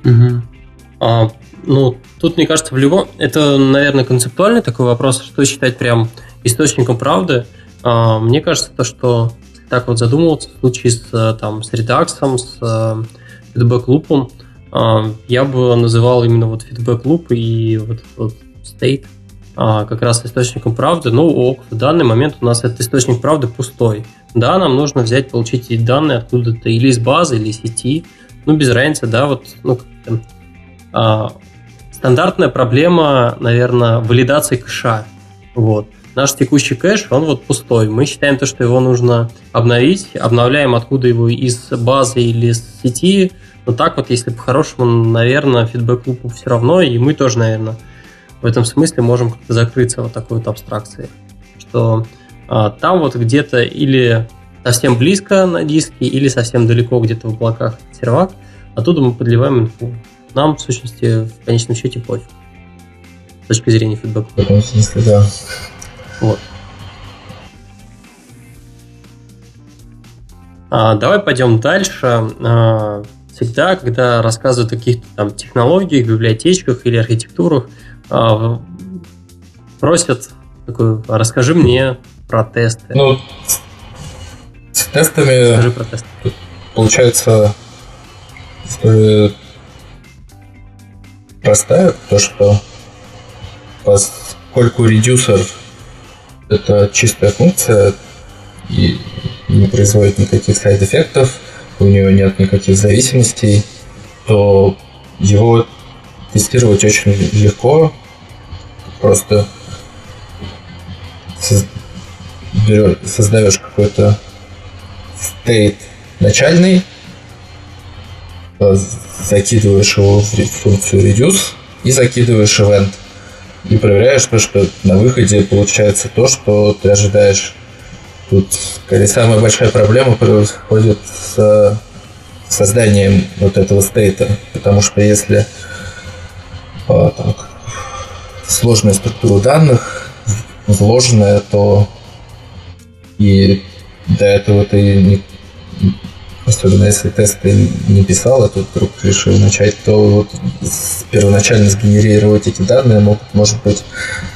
Угу. А, ну, тут, мне кажется, в любом... Это, наверное, концептуальный такой вопрос, что считать прям источником правды. А, мне кажется, то, что так вот задумываться в случае с, там, с редаксом, с фидбэк-лупом, а, я бы называл именно вот фидбэк-луп и вот, вот state а, как раз источником правды. Ну, ок, в данный момент у нас этот источник правды пустой. Да, нам нужно взять, получить эти данные откуда-то или из базы, или из сети. Ну, без разницы, да, вот, ну, а, стандартная проблема, наверное, валидации кэша. Вот. Наш текущий кэш, он вот пустой. Мы считаем то, что его нужно обновить. Обновляем откуда его из базы или из сети. Но так вот, если по-хорошему, наверное, фидбэк лупу все равно, и мы тоже, наверное, в этом смысле можем как-то закрыться вот такой вот абстракцией. Что а, там вот где-то или совсем близко на диске, или совсем далеко где-то в облаках сервак, оттуда мы подливаем инфу нам, в сущности, в конечном счете пофиг. С точки зрения фидбэка. В этом смысле, да. Вот. А, давай пойдем дальше. А, всегда, когда рассказывают о каких-то там технологиях, библиотечках или архитектурах, а, просят такой, расскажи мне про тесты. Ну, с тестами Расскажи про тесты. получается история простая, то что поскольку редюсер это чистая функция и не производит никаких сайд-эффектов, у нее нет никаких зависимостей, то его тестировать очень легко. Просто создаешь какой-то стейт начальный, закидываешь его в функцию reduce и закидываешь event. И проверяешь то, что на выходе получается то, что ты ожидаешь. Тут скорее самая большая проблема происходит с созданием вот этого стейта. Потому что если а, там, сложная структура данных вложенная, то и до этого ты не, особенно если тест ты не писал, а тут вдруг решил начать, то вот первоначально сгенерировать эти данные могут, может быть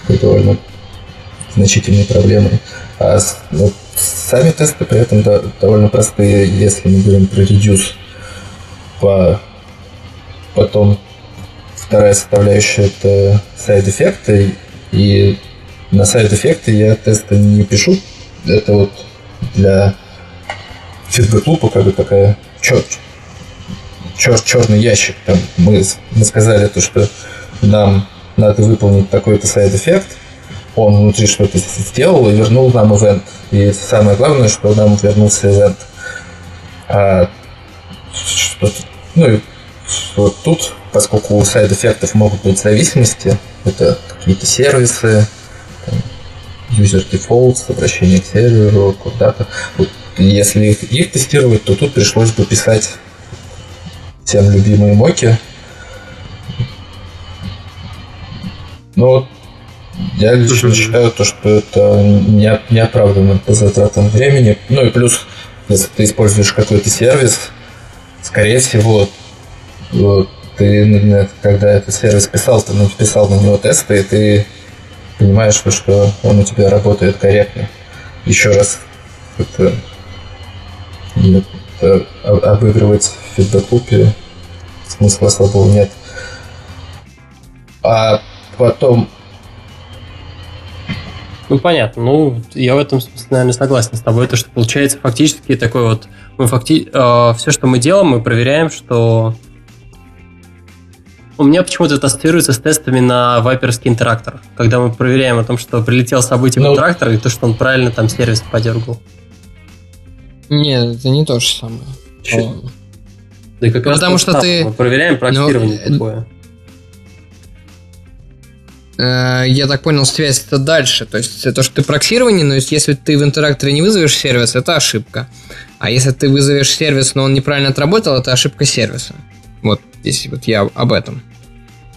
довольно значительной проблемой. А ну, сами тесты при этом да, довольно простые, если мы говорим про reduce. По, потом вторая составляющая это side effect ы, и на side effect ы я тесты не пишу. Это вот для feedback loop а как бы такая чер, чер, черный ящик. Там мы, мы сказали то, что нам надо выполнить такой-то side effect, он внутри что-то сделал и вернул нам ивент. И самое главное, что нам вернулся ивент. А что ну, вот тут, поскольку у сайд-эффектов могут быть зависимости, это какие-то сервисы, user defaults, обращение к серверу, куда-то. Вот если их, их тестировать, то тут пришлось бы писать всем любимые моки. Но я лично считаю то, что это не, не оправданно по затратам времени. Ну и плюс, если ты используешь какой-то сервис, скорее всего, вот, ты, когда этот сервис писал, ты написал на него тесты, и ты понимаешь, что, что он у тебя работает корректно. Еще раз это нет, э, обыгрывать в фидбэк-лупе смысла особого нет. А потом... Ну, понятно. Ну, я в этом смысле, наверное, согласен с тобой. То, что получается фактически такой вот... Мы факти... э, все, что мы делаем, мы проверяем, что... У меня почему-то это ассоциируется с тестами на вайперский интерактор, когда мы проверяем о том, что прилетел событие ну, в интерактор, и то, что он правильно там сервис подергал. Нет, это не то же самое. Да и как раз Потому что ты... Мы проверяем проксирование ну, такое. Э, я так понял, связь это дальше. То есть то, что ты проксирование, но если ты в интеракторе не вызовешь сервис, это ошибка. А если ты вызовешь сервис, но он неправильно отработал, это ошибка сервиса. Вот здесь вот я об этом.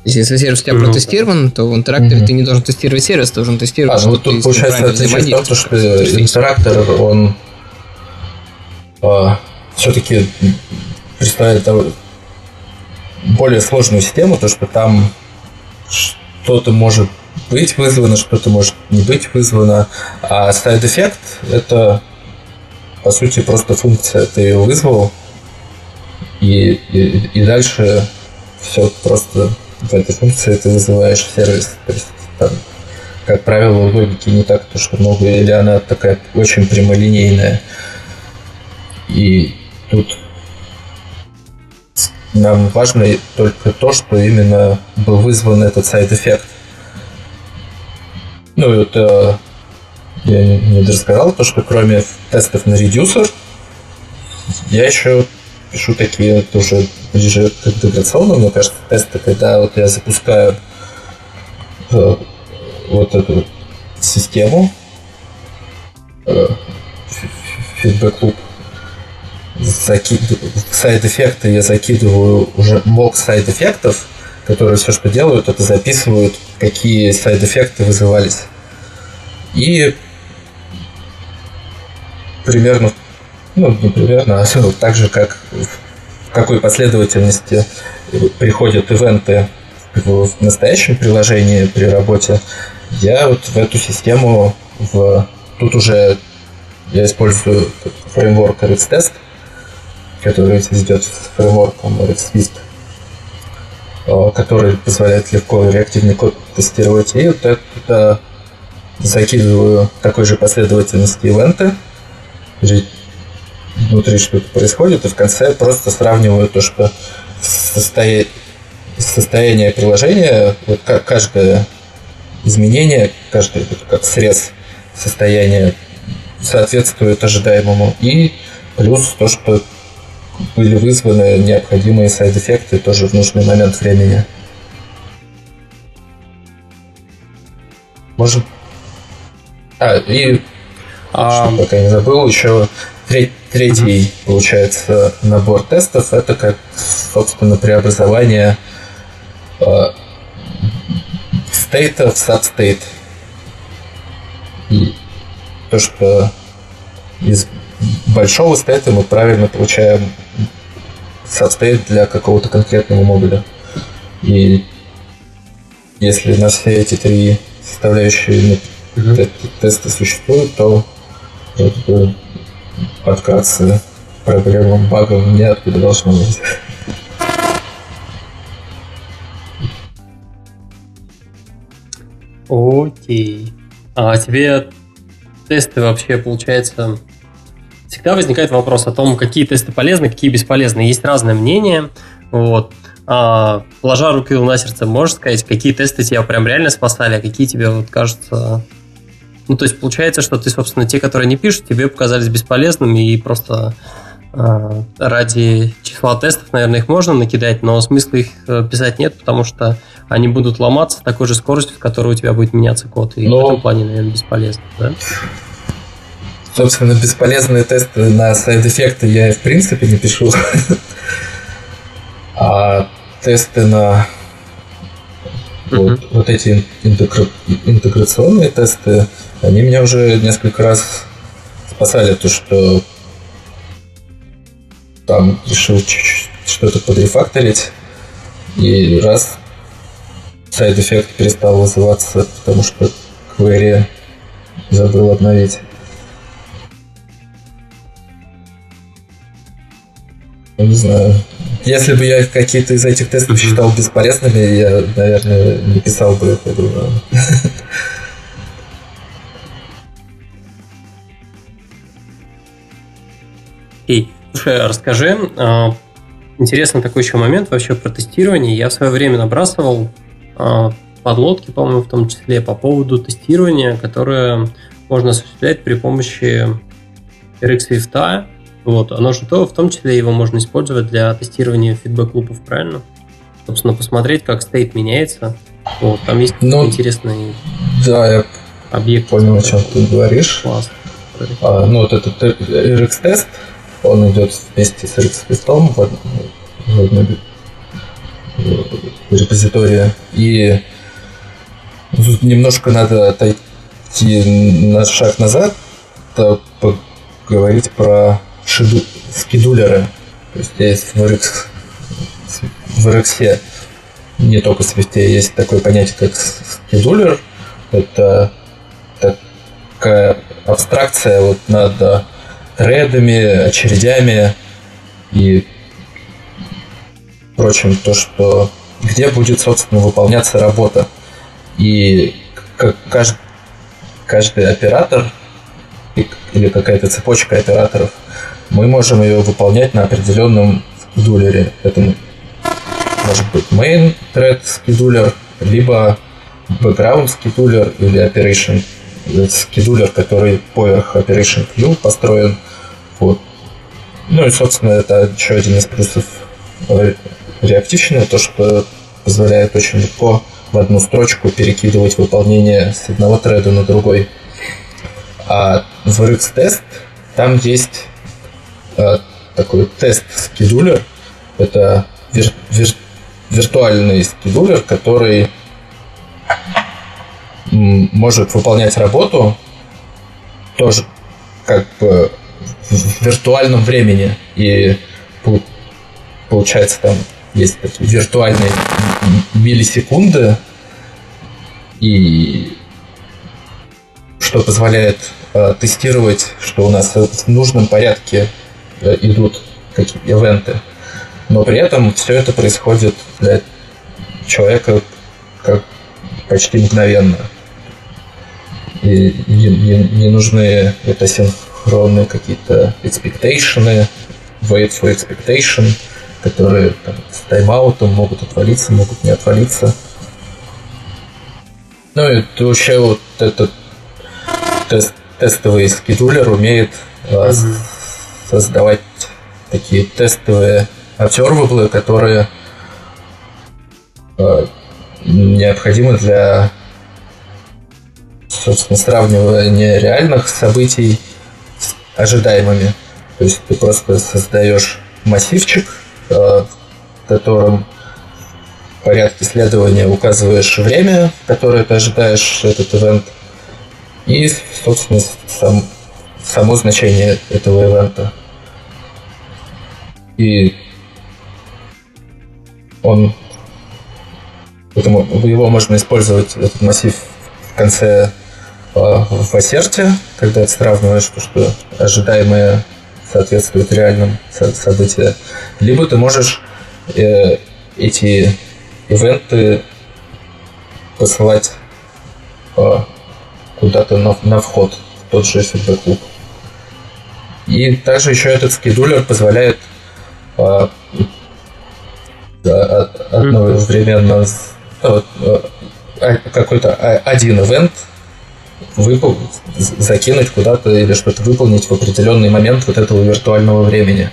Если сервис у тебя ну, протестирован, то в интеракторе угу. ты не должен тестировать сервис, ты должен тестировать, а, что ну, вот тут получается отличие в том, что интерактор, он а, все-таки представляет более сложную систему, то что там что-то может быть вызвано, что-то может не быть вызвано, а side эффект это по сути просто функция, ты ее вызвал, и, и, и дальше все просто в этой функции ты вызываешь сервис. То есть там, как правило, в логике не так то, что много, или она такая очень прямолинейная. И тут нам важно только то, что именно был вызван этот side effect. Ну, это я не, рассказал, то, что кроме тестов на reducer, я еще пишу такие тоже ближе к интеграционным, мне кажется, тесты, когда вот я запускаю э, вот эту систему, э, feedback loop, заки... side effect ы я закидываю уже mock side effect ов, которые все, что делают, это записывают, какие side effect ы вызывались. И примерно ну, не примерно, а так же, как в какой последовательности приходят ивенты в настоящем приложении при работе, я вот в эту систему в... Тут уже я использую фреймворк RxTest, который идет с фреймворком RxWisp, э, который позволяет легко реактивный код тестировать. И вот это закидываю такой же последовательности ивенты, внутри что-то происходит, и в конце просто сравниваю то, что состоя... состояние приложения, вот каждое изменение, каждый как срез состояния соответствует ожидаемому, и плюс то, что были вызваны необходимые сайд-эффекты тоже в нужный момент времени. Может. А, и а... пока не забыл, еще треть, Третий, получается, набор тестов это как, собственно, преобразование стейта в. И то, что из большого стейта мы правильно получаем substate для какого-то конкретного модуля. И если на все эти три составляющие mm-hmm. теста существуют, то это подкаться проблемам, багам неоткуда должно быть. Окей. А тебе тесты вообще, получается, всегда возникает вопрос о том, какие тесты полезны, какие бесполезны. Есть разное мнение. Вот. А, положа руки на сердце, можешь сказать, какие тесты тебя прям реально спасали, а какие тебе вот кажутся ну, то есть получается, что ты, собственно, те, которые не пишут, тебе показались бесполезными и просто э, ради числа тестов, наверное, их можно накидать, но смысла их э, писать нет, потому что они будут ломаться с такой же скоростью, с которой у тебя будет меняться код. И но... в этом плане, наверное, бесполезно, да? Собственно, бесполезные тесты на сайд-эффекты я в принципе не пишу. А тесты на вот, вот эти интегра... интеграционные тесты, они меня уже несколько раз спасали, то что там решил что-то подрефакторить, и раз side effect перестал вызываться, потому что query забыл обновить. Ну, не знаю. Если бы я какие-то из этих тестов считал бесполезными, я, наверное, не писал бы я думаю. Окей. Слушай, а расскажи, а, интересный такой еще момент вообще про тестирование. Я в свое время набрасывал а, подлодки, по-моему, в том числе по поводу тестирования, которое можно осуществлять при помощи RX Swift вот, оно же то, в том числе его можно использовать для тестирования фидбэк-лупов, правильно? Собственно, посмотреть, как стейт меняется. Вот, там есть ну, интересный да, я объект. Понял, о чем ты говоришь. Класс. А, ну, вот этот RX-тест, он идет вместе с RX-тестом в, в, репозитория. И тут немножко надо отойти на шаг назад, поговорить про шеду, скидулеры. То есть есть в RX, в RX не только в есть такое понятие, как скидулер. Это такая абстракция вот над тредами, очередями и прочим, то, что где будет, собственно, выполняться работа. И как каждый, каждый оператор или какая-то цепочка операторов, мы можем ее выполнять на определенном скедулере. Это может быть main thread скедулер, либо background скедулер или operation скедулер, который поверх Operation Queue построен. Вот. Ну и, собственно, это еще один из плюсов реактивщины, то, что позволяет очень легко в одну строчку перекидывать выполнение с одного треда на другой. А в RX-тест там есть э, такой тест-скедулер. Это вир- вир- виртуальный скедулер, который может выполнять работу тоже как бы в виртуальном времени. И получается там есть такие виртуальные миллисекунды, и что позволяет э, тестировать, что у нас в нужном порядке э, идут какие-то ивенты. Но при этом все это происходит для человека как почти мгновенно и не, нужны это синхронные какие-то expectation, wait for expectation, которые там, с тайм-аутом могут отвалиться, могут не отвалиться. Ну и вообще вот этот тест, тестовый скедулер умеет mm-hmm. Создавать такие тестовые observable, которые э, необходимы для собственно, сравнивание реальных событий с ожидаемыми. То есть ты просто создаешь массивчик, э, в котором в порядке следования указываешь время, которое ты ожидаешь этот ивент, и, собственно, сам, само значение этого ивента. И он Поэтому его можно использовать, этот массив, в конце в ассерте, когда ты сравниваешь то, что ожидаемое соответствует реальным событиям, либо ты можешь э, эти ивенты посылать э, куда-то на, на вход в тот же фидбэк-клуб. И также еще этот скедулер позволяет э, одновременно э, э, какой-то один ивент выпол... закинуть куда-то или что-то выполнить в определенный момент вот этого виртуального времени.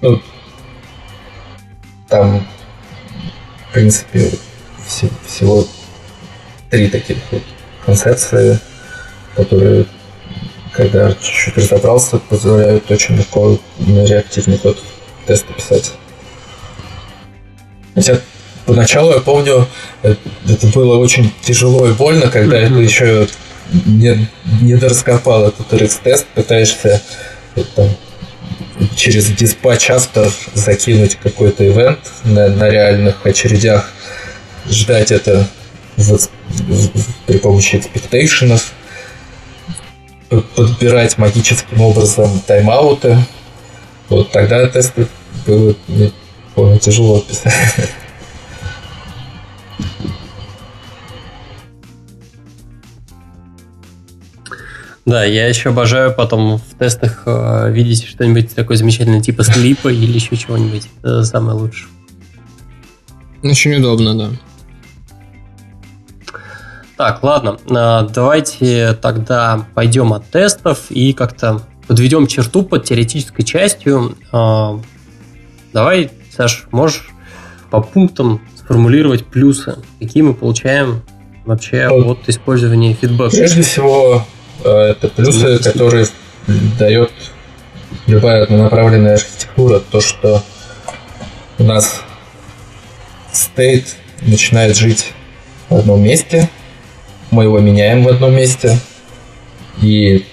Ну, там, в принципе, всего три таких вот концепции, которые, когда чуть-чуть разобрался, позволяют очень легко на реактивный код тесты писать. Хотя Поначалу я помню, это было очень тяжело и больно, когда mm-hmm. это еще не, не дораскопал этот RX-тест, пытаешься там, через диспатч автор закинуть какой-то ивент на, на реальных очередях, ждать это в, в, при помощи экспектейшенов, подбирать магическим образом тайм-ауты. Вот тогда тесты было, не помню, тяжело писать. Да, я еще обожаю потом в тестах э, видеть что-нибудь такое замечательное, типа слипа или еще чего-нибудь. Это самое лучшее. Очень удобно, да. Так, ладно, э, давайте тогда пойдем от тестов и как-то подведем черту под теоретической частью. Э, давай, Саш, можешь по пунктам сформулировать плюсы, какие мы получаем вообще от использования фидбэка? Прежде всего, Э, это плюсы, которые дает любая однонаправленная архитектура, то, что у нас state начинает жить в одном месте, мы его меняем в одном месте и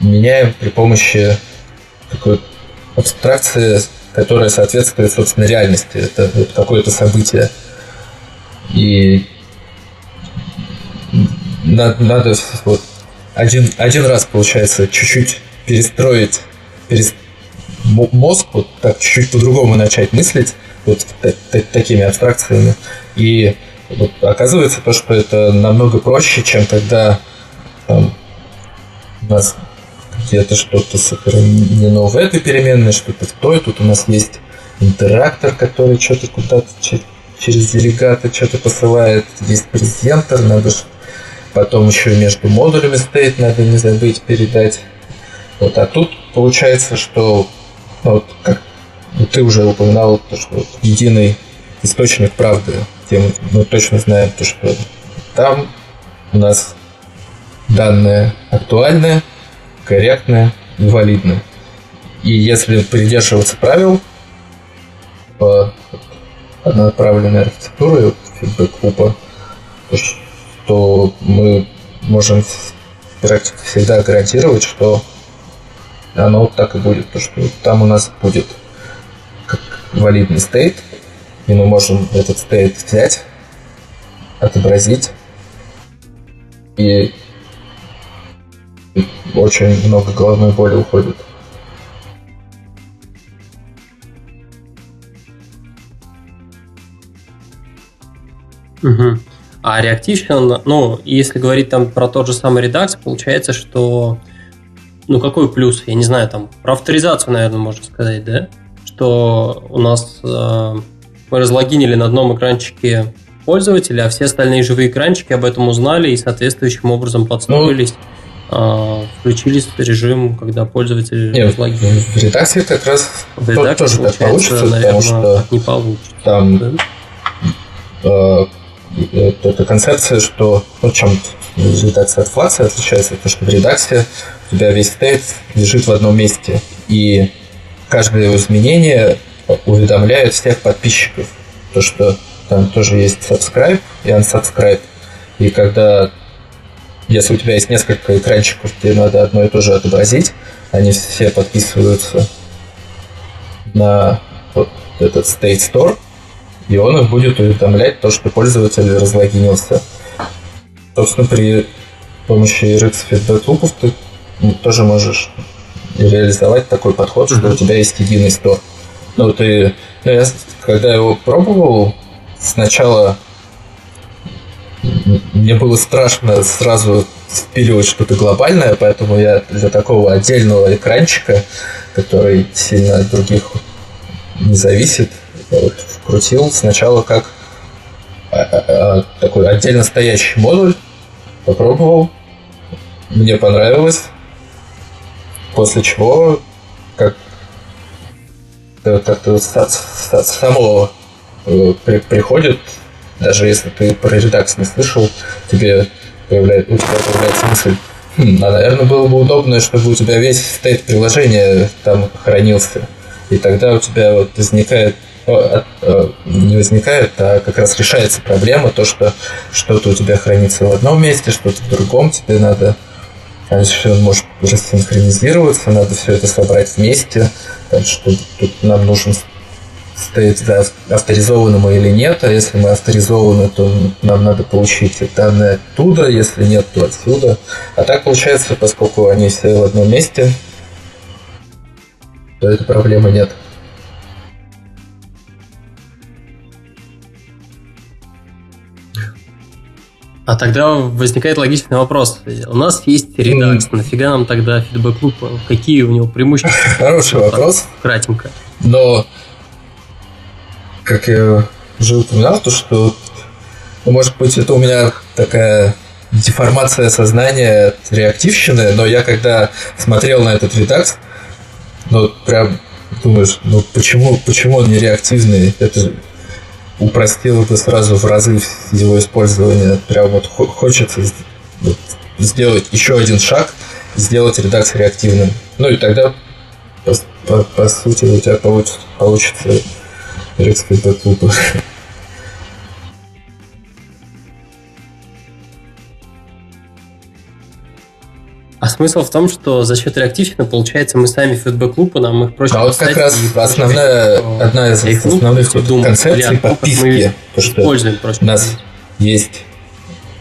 меняем при помощи такой абстракции, которая соответствует, собственно, реальности. Это, это какое-то событие. И надо, надо вот один, один раз, получается, чуть-чуть перестроить перес... мозг, вот так чуть-чуть по-другому начать мыслить, вот такими абстракциями. И вот оказывается то, что это намного проще, чем когда там, у нас где-то что-то сохранено в этой переменной, что-то в той. Тут у нас есть интерактор, который что-то куда-то через делегата что-то посылает. Есть презентер, надо потом еще между модулями стоит, надо не забыть передать. Вот, а тут получается, что вот, как ты уже упоминал, то, что единый источник правды, где мы точно знаем, то, что там у нас данные актуальные, корректные и валидные. И если придерживаться правил по однонаправленной архитектуре фидбэк-лупа, то мы можем всегда гарантировать, что оно вот так и будет. То, что там у нас будет как валидный стейт, и мы можем этот стейт взять, отобразить и очень много головной боли уходит. Угу. А Reactivation, ну, если говорить там про тот же самый редакс, получается, что ну какой плюс? Я не знаю, там про авторизацию, наверное, можно сказать, да? Что у нас э, мы разлогинили на одном экранчике пользователя, а все остальные живые экранчики об этом узнали и соответствующим образом подстроились. Ну, а, включили режим, когда пользователь Нет, разлогинен. В редакции как раз в редакции, тоже так получится, наверное, потому что не получится. Там да? э, эта концепция, что ну, чем редакция от флакса отличается, то что в редакции у тебя весь стейт лежит в одном месте, и каждое его изменение уведомляет всех подписчиков. То, что там тоже есть subscribe и unsubscribe. И когда если у тебя есть несколько экранчиков, где надо одно и то же отобразить, они все подписываются на вот этот State Store, и он их будет уведомлять то, что пользователь разлогинился. Собственно, при помощи RX Loop ты тоже можешь реализовать такой подход, что у тебя есть единый стор. Ну, ты, ну, я, когда его пробовал, сначала мне было страшно сразу впиливать что-то глобальное, поэтому я для такого отдельного экранчика, который сильно от других не зависит, вот, вкрутил сначала как а, а, а, такой отдельно стоящий модуль, попробовал, мне понравилось, после чего как как-то само э, приходит даже если ты про редакс не слышал, тебе появляется, у тебя появляется мысль, хм, а, наверное, было бы удобно, чтобы у тебя весь стейт приложения там хранился. И тогда у тебя вот возникает не возникает, а как раз решается проблема, то, что что-то у тебя хранится в одном месте, что-то в другом, тебе надо все может рассинхронизироваться, надо все это собрать вместе, так что тут нам нужен стоит за авторизованным или нет, а если мы авторизованы, то нам надо получить данные оттуда, если нет, то отсюда. А так получается, поскольку они все в одном месте, то этой проблемы нет. А тогда возникает логичный вопрос. У нас есть редакс, mm. нафига нам тогда фидбэк-клуб? Какие у него преимущества? *laughs* Хороший вопрос. Кратенько. Но как я уже упоминал, то что, ну, может быть, это у меня такая деформация сознания реактивщины, но я когда смотрел на этот редакс, ну, прям думаешь, ну, почему, почему он не реактивный? Это упростило бы сразу в разы его использования. Прям вот хочется сделать еще один шаг, сделать редакс реактивным. Ну и тогда, по, по, по сути, у тебя получится, получится Feedback *laughs* смысл в том, что за счет реактивщины, получается, мы сами фидбэк-лупы, нам их проще А вот как раз основная, одна из основных вот концепций подписки, то, что у нас есть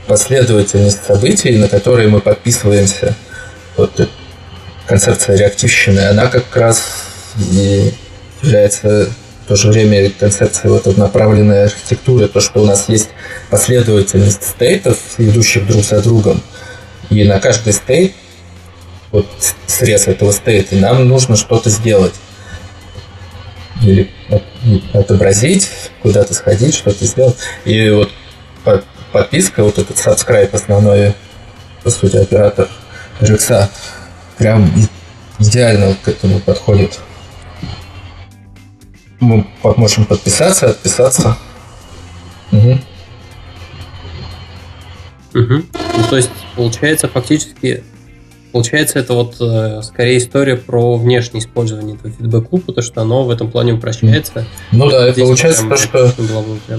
последовательность событий, на которые мы подписываемся. Вот концепция реактивщины, она как раз и является в то же время концепцией вот однонаправленной архитектуры, то, что у нас есть последовательность стейтов, идущих друг за другом, и на каждый стейт вот срез этого стейта, нам нужно что-то сделать. Или отобразить, куда-то сходить, что-то сделать. И вот подписка, вот этот subscribe основной, по сути, оператор RX, прям идеально к этому подходит. Мы можем подписаться, отписаться. Угу. Угу. Ну, то есть, получается, фактически Получается, это вот э, скорее история про внешнее использование этого фидбэк-лупа, то, что оно в этом плане упрощается. Ну да, и получается то, что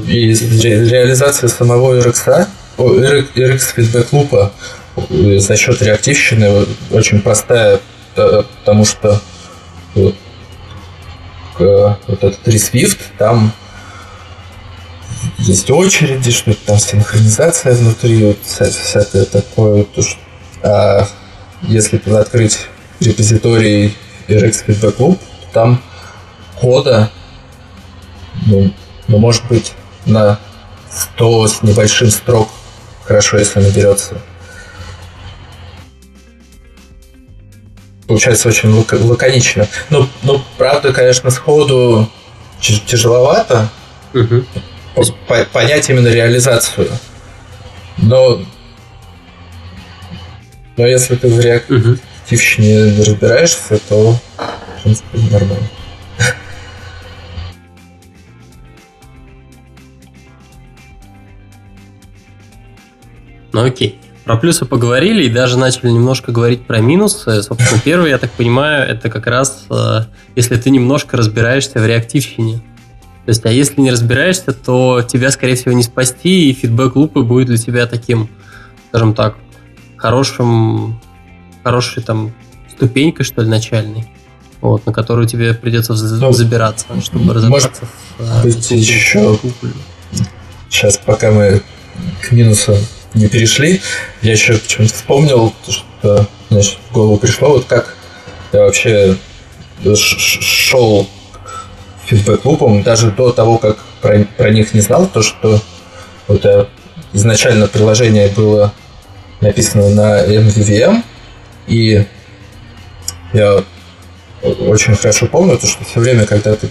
и ре- реализация самого RX, RX фидбэк-лупа э, за счет реактивщины очень простая, потому что вот, вот этот ресвифт, там есть очереди, что там синхронизация внутри, вот всякое такое, то, что, а если открыть репозиторий RX Feedback Loop, там кода, ну, ну, может быть, на 100 с небольшим строк, хорошо, если наберется. Получается очень лак- лаконично. Ну, ну, правда, конечно, сходу тяжеловато угу. понять именно реализацию. Но но если ты в реактивщине угу. разбираешься, то, в принципе, нормально. Ну окей. Про плюсы поговорили и даже начали немножко говорить про минусы. Собственно, первый, я так понимаю, это как раз э, если ты немножко разбираешься в реактивщине. То есть, а если не разбираешься, то тебя, скорее всего, не спасти, и фидбэк-лупы будет для тебя таким, скажем так, хорошим, хорошей там ступенькой, что ли, начальной, вот, на которую тебе придется ну, забираться, чтобы разобраться может, в быть, еще сейчас, пока мы к минусу не перешли, я еще почему-то вспомнил, что значит, в голову пришло, вот как я вообще шел фидбэк-клубом даже до того, как про, про них не знал, то, что вот изначально приложение было написано на MVVM, и я очень хорошо помню, то, что все время, когда ты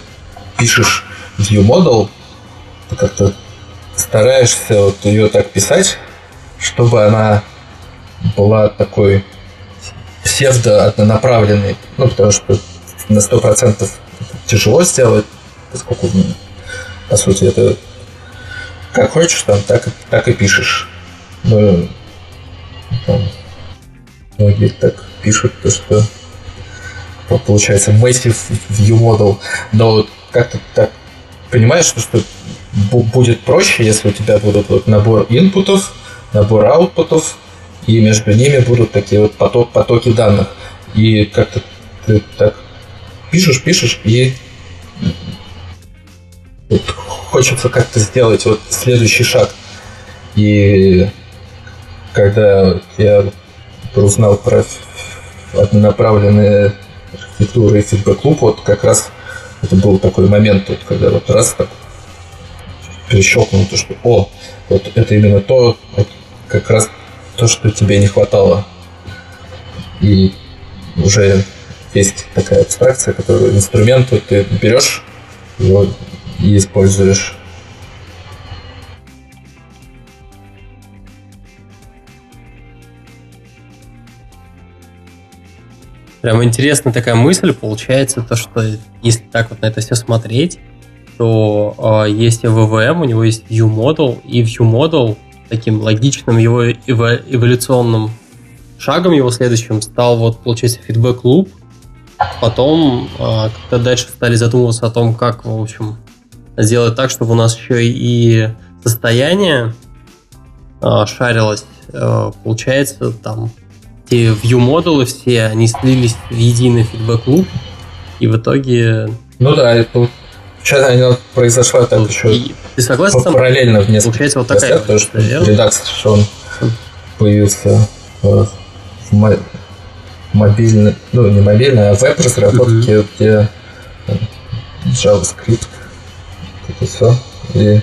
пишешь view model, ты как-то стараешься вот ее так писать, чтобы она была такой псевдо-однонаправленной, ну, потому что на 100% тяжело сделать, поскольку, по сути, это как хочешь, там, так, так и пишешь. Ну, многие так пишут, то, что получается massive view model, но как-то так понимаешь, что будет проще, если у тебя будут вот набор инпутов, набор аутпутов, и между ними будут такие вот поток, потоки данных. И как-то ты так пишешь, пишешь, и вот хочется как-то сделать вот следующий шаг. И когда я узнал про однонаправленные архитектуры и фидбэк-клуб, вот как раз это был такой момент, вот, когда вот раз так перещелкнул, то, что о, вот это именно то, вот, как раз то, что тебе не хватало. И уже есть такая абстракция, которую инструмент вот, ты берешь его и используешь Прям интересная такая мысль получается, то что если так вот на это все смотреть, то э, есть VVM, у него есть View Model, и View Model таким логичным его эво- эволюционным шагом его следующим стал вот, получается, loop. Потом, э, когда дальше стали задумываться о том, как, в общем, сделать так, чтобы у нас еще и состояние э, шарилось. Э, получается, там те view-модулы все, они слились в единый фидбэк-луп, и в итоге... Ну да, это Сейчас она произошла так ну, еще и, ты согласен параллельно в нескольких Получается вот такая потому что редакция он появился в мобильной, ну не мобильной, а веб-разработке, mm-hmm. где JavaScript, это все, и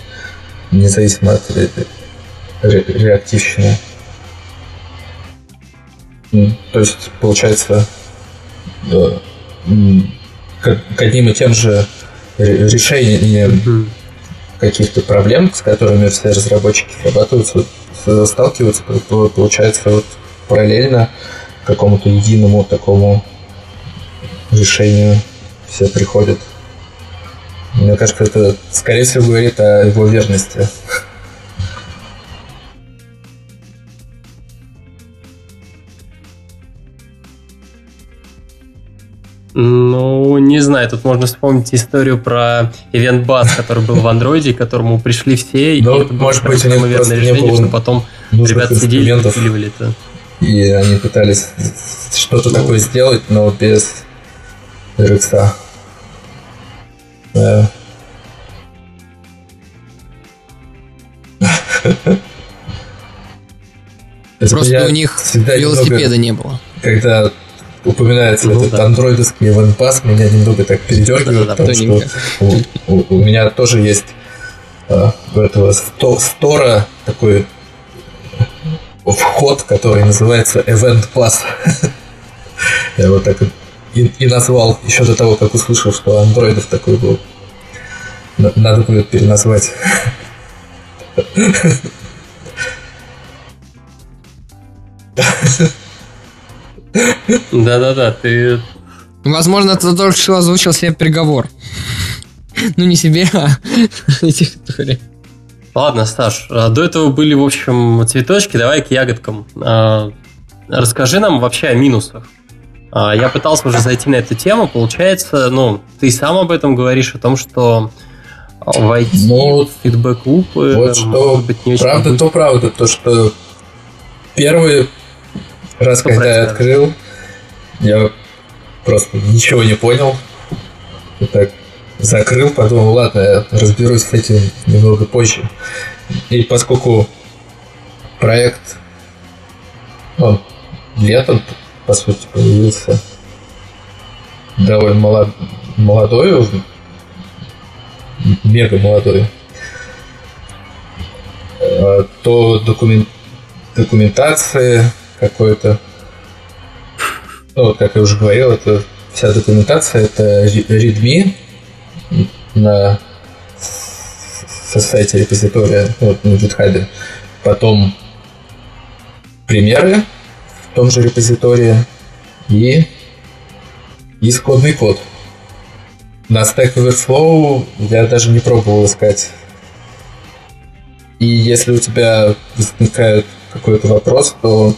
независимо от ре- ре- реактивщины. То есть, получается, к, к одним и тем же решением mm-hmm. каких-то проблем, с которыми все разработчики срабатываются, сталкиваются, получается вот параллельно какому-то единому такому решению все приходят. Мне кажется, это, скорее всего, говорит о его верности. Ну, не знаю, тут можно вспомнить историю про Event Bus, который был в андроиде, к которому пришли все, и ну, это может было быть, неверное решение, что потом ребята сидели и выпиливали это. И они пытались что-то такое сделать, но без RX. Да. *laughs* Просто у них велосипеда не было. Когда упоминается ну, этот да. андроидовский ванпас, меня немного так передергивает, да, да, потому что у, у, у меня тоже есть а, у этого сто, стора такой вход, который называется Event Pass. *laughs* Я его так и, и назвал еще до того, как услышал, что андроидов такой был. Надо будет переназвать. *laughs* Да-да-да, ты... Возможно, ты только что озвучил себе приговор. Ну, не себе, а *laughs* территории. Ладно, Сташ, а до этого были, в общем, цветочки, давай к ягодкам. А, расскажи нам вообще о минусах. А, я пытался уже зайти на эту тему, получается, ну, ты сам об этом говоришь, о том, что войти ну, в фидбэк-лупы вот что быть не очень Правда, будет. то правда, то, что первые раз, когда я открыл, я просто ничего не понял. И так закрыл, подумал, ладно, я разберусь с этим немного позже. И поскольку проект, он летом, по сути, появился довольно молод, молодой, мега молодой, а, то документ, документация какой-то. Ну, вот, как я уже говорил, это вся документация, это readme на со сайте репозитория вот, на GitHub. Потом примеры в том же репозитории и исходный код. На Stack Overflow я даже не пробовал искать. И если у тебя возникает какой-то вопрос, то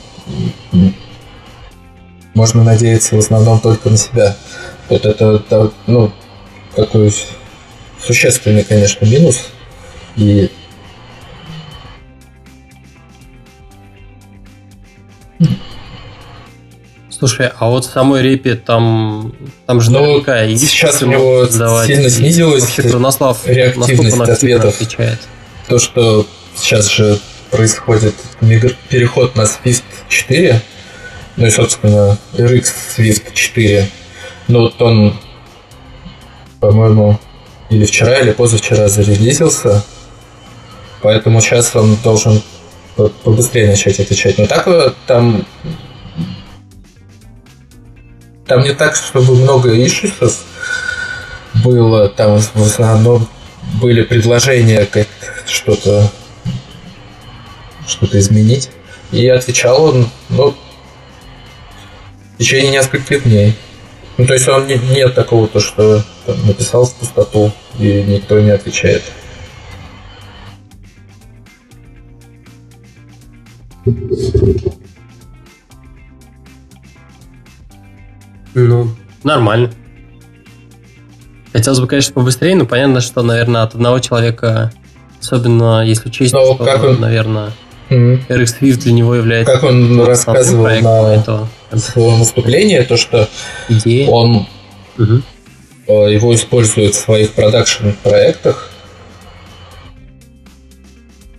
можно надеяться в основном только на себя. Вот это, это ну, такой существенный, конечно, минус. И Слушай, а вот в самой репе там, там же ну, наверняка есть сейчас у него сдавать. сильно снизилась Вообще, Кронослав реактивность ответов. Отвечает. То, что сейчас же происходит переход на Swift 4, ну и, собственно, RX Swift 4. Ну вот он, по-моему, или вчера, или позавчера зарелизился, поэтому сейчас он должен побыстрее начать отвечать. Но так там там не так, чтобы много ишисов было, там в основном были предложения как что-то что-то изменить. И отвечал он, ну, в течение нескольких дней. Ну, то есть он не, нет такого, то, что там, написал в пустоту, и никто не отвечает. Ну, нормально. Хотелось бы, конечно, побыстрее, но понятно, что, наверное, от одного человека, особенно если учесть, Но что, как он- наверное, RX Swift для него является Как он рассказывал на это в своем выступлении, то, что идея. он э, его использует в своих продакшн-проектах.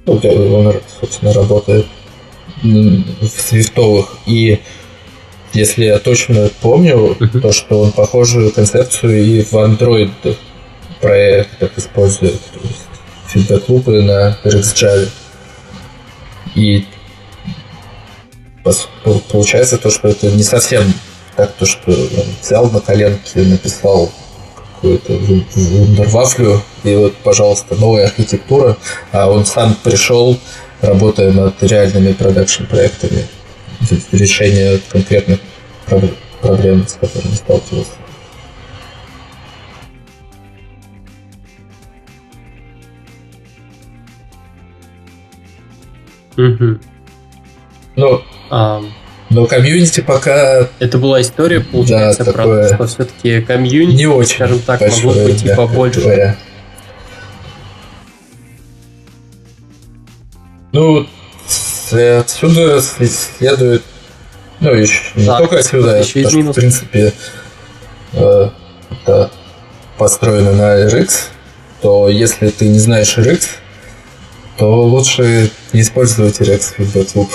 Ну, где он, собственно, работает в свифтовых. И если я точно помню, Мгм. то, что он похожую концепцию и в Android проектах использует. То есть фидбэк-лупы на RxJava. И получается то, что это не совсем так, то, что взял на коленке, написал какую-то ву- вундервафлю, и вот, пожалуйста, новая архитектура, а он сам пришел, работая над реальными продакшн-проектами, решение конкретных проб- проблем, с которыми сталкивался. Но, А, но комьюнити пока это была история, получается, Да, про то, что все-таки комьюнити, не очень скажем так, могло большое, пойти мягко побольше. говоря. Ну, отсюда следует, ну, еще, не Так, только отсюда, еще из потому что, в принципе, э, это построено на RX, то если ты не знаешь RX, то лучше не использовать RX Feedback Loop,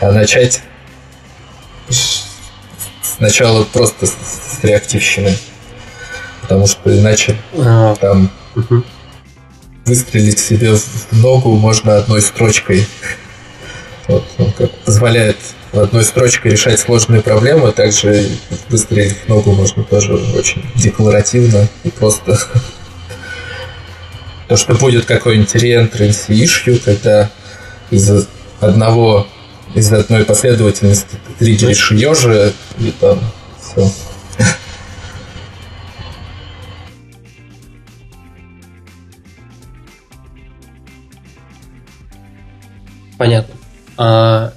а начать сначала просто с, реактивщины. Потому что иначе А, там выстрелить себе в ногу можно одной строчкой. Вот, он как позволяет одной строчкой решать сложные проблемы, также выстрелить в ногу можно тоже очень декларативно и просто. То, что будет какой-нибудь reentrancy issue, когда из одного из одной последовательности ты триггеришь ее же, и там все. Понятно. А,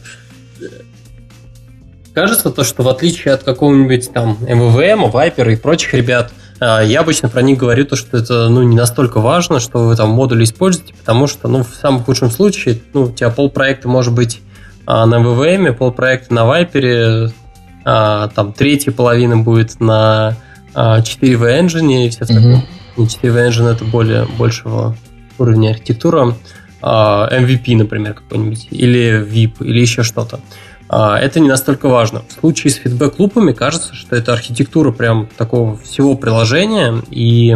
кажется то, что в отличие от какого-нибудь там MVVM, Viper и прочих ребят, я обычно про них говорю то, что это ну, не настолько важно, что вы там модули используете, потому что, ну, в самом худшем случае, ну, у тебя полпроекта может быть а, на MVVM, полпроекта на Viper, а, там третья половина будет на а, 4V Engine и все. Не 4V Engine это более большего уровня архитектура. а, MVP, например, какой-нибудь, или VIP, или еще что-то. А, Это не настолько важно. В случае с фидбэк-лупами кажется, что это архитектура прям такого всего приложения, и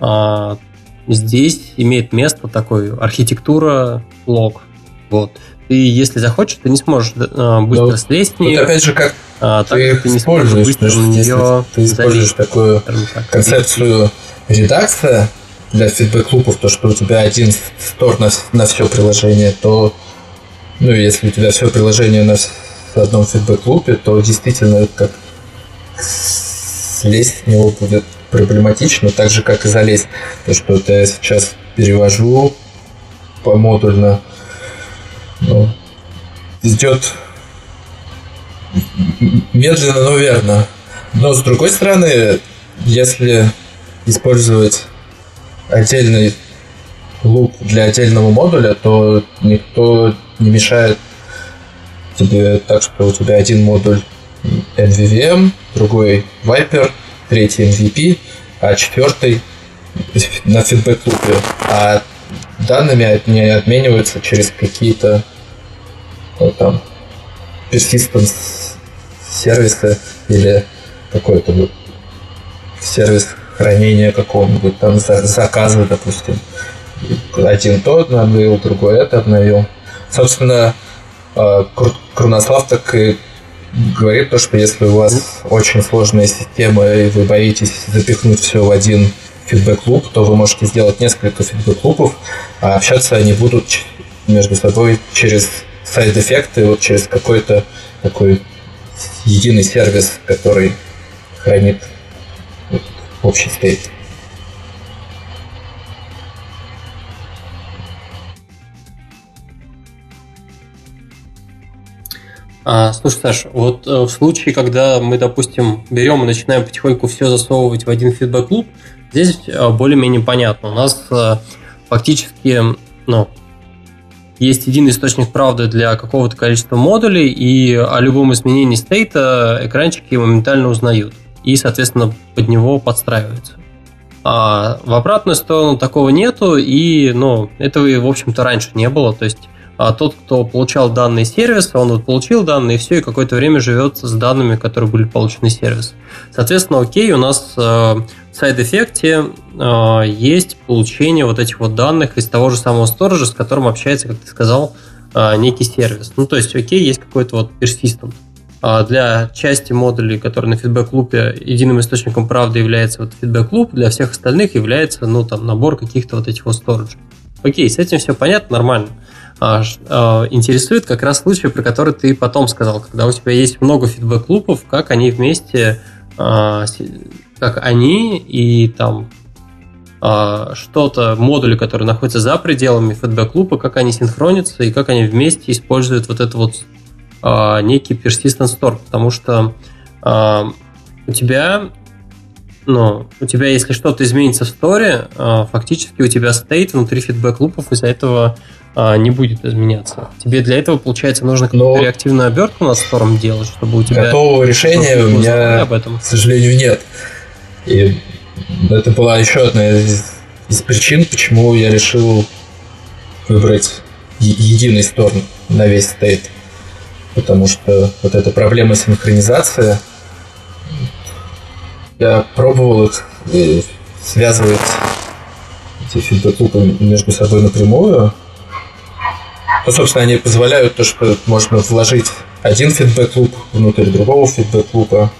а, здесь имеет место такой архитектура лог. Вот. Ты, если захочешь, ты не сможешь а, быстро Ну, слезть с Вот нее, опять же, как а, так ты их ты не используешь, быстро на нее ты используешь залезть, такую так. концепцию редакция для фидбэк-лупов, то, что у тебя один стор на, на все приложение, то, ну, если у тебя все приложение на одном фидбэк-лупе, то действительно как слезть с него будет проблематично, так же, как и залезть. То, что вот я сейчас перевожу по модульно, ну, идет медленно, но верно. Но с другой стороны, если использовать отдельный луп для отдельного модуля, то никто не мешает тебе так, что у тебя один модуль NVVM, другой Viper, третий MVP, а четвертый на фидбэк лупе. А данными не обмениваются через какие-то ну, там persistence сервисы или какой-то вот сервис хранения какого-нибудь там за- заказа, допустим. Один то обновил, другой это обновил. Собственно, э, Кру- Крунослав так и говорит то, что если у вас очень сложная система и вы боитесь запихнуть все в один фидбэк-луп, то вы можете сделать несколько фидбэк-лупов, а общаться они будут между собой через сайд-эффекты, вот через какой-то такой единый сервис, который хранит общий стейт. А, слушай, Саш, вот э, в случае, когда мы, допустим, берем и начинаем потихоньку все засовывать в один фидбэк-клуб, здесь э, более-менее понятно. У нас э, фактически ну, есть единый источник правды для какого-то количества модулей, и о любом изменении стейта экранчики моментально узнают. И, соответственно, под него подстраиваются. А в обратную сторону такого нету, и ну, этого, в общем-то, раньше не было. То есть а тот, кто получал данные сервиса, он вот получил данные, и все, и какое-то время живет с данными, которые были получены сервис. Соответственно, окей, у нас э, в сайд-эффекте э, есть получение вот этих вот данных из того же самого сторожа, с которым общается, как ты сказал, э, некий сервис. Ну, то есть, окей, есть какой-то вот persistent. А для части модулей, которые на фидбэк-лупе, единым источником правды является вот фидбэк-луп, для всех остальных является, ну, там, набор каких-то вот этих вот сториджей. Окей, с этим все понятно, нормально. А, а, интересует как раз случай, про который ты потом сказал, когда у тебя есть много фидбэк-лупов, как они вместе, а, как они и там что-то, модули, которые находятся за пределами фидбэк-лупа, как они синхронятся и как они вместе используют вот это вот некий persistent store, потому что у тебя ну, у тебя, если что-то изменится в сторе, фактически у тебя стейт внутри фидбэк-лупов из-за этого а, не будет изменяться. Тебе для этого, получается, нужно какую-то Но... реактивную обертку над стором делать, чтобы у тебя... Готового решения у меня, об этом. к сожалению, нет. И это была еще одна из, из причин, почему я решил выбрать единый стор на весь стейт. Потому что вот эта проблема синхронизации, я пробовал их связывать эти фидбэк между собой напрямую, ну, собственно, они позволяют то, что можно вложить один фидбэк-луп внутрь другого фидбэк-лупа,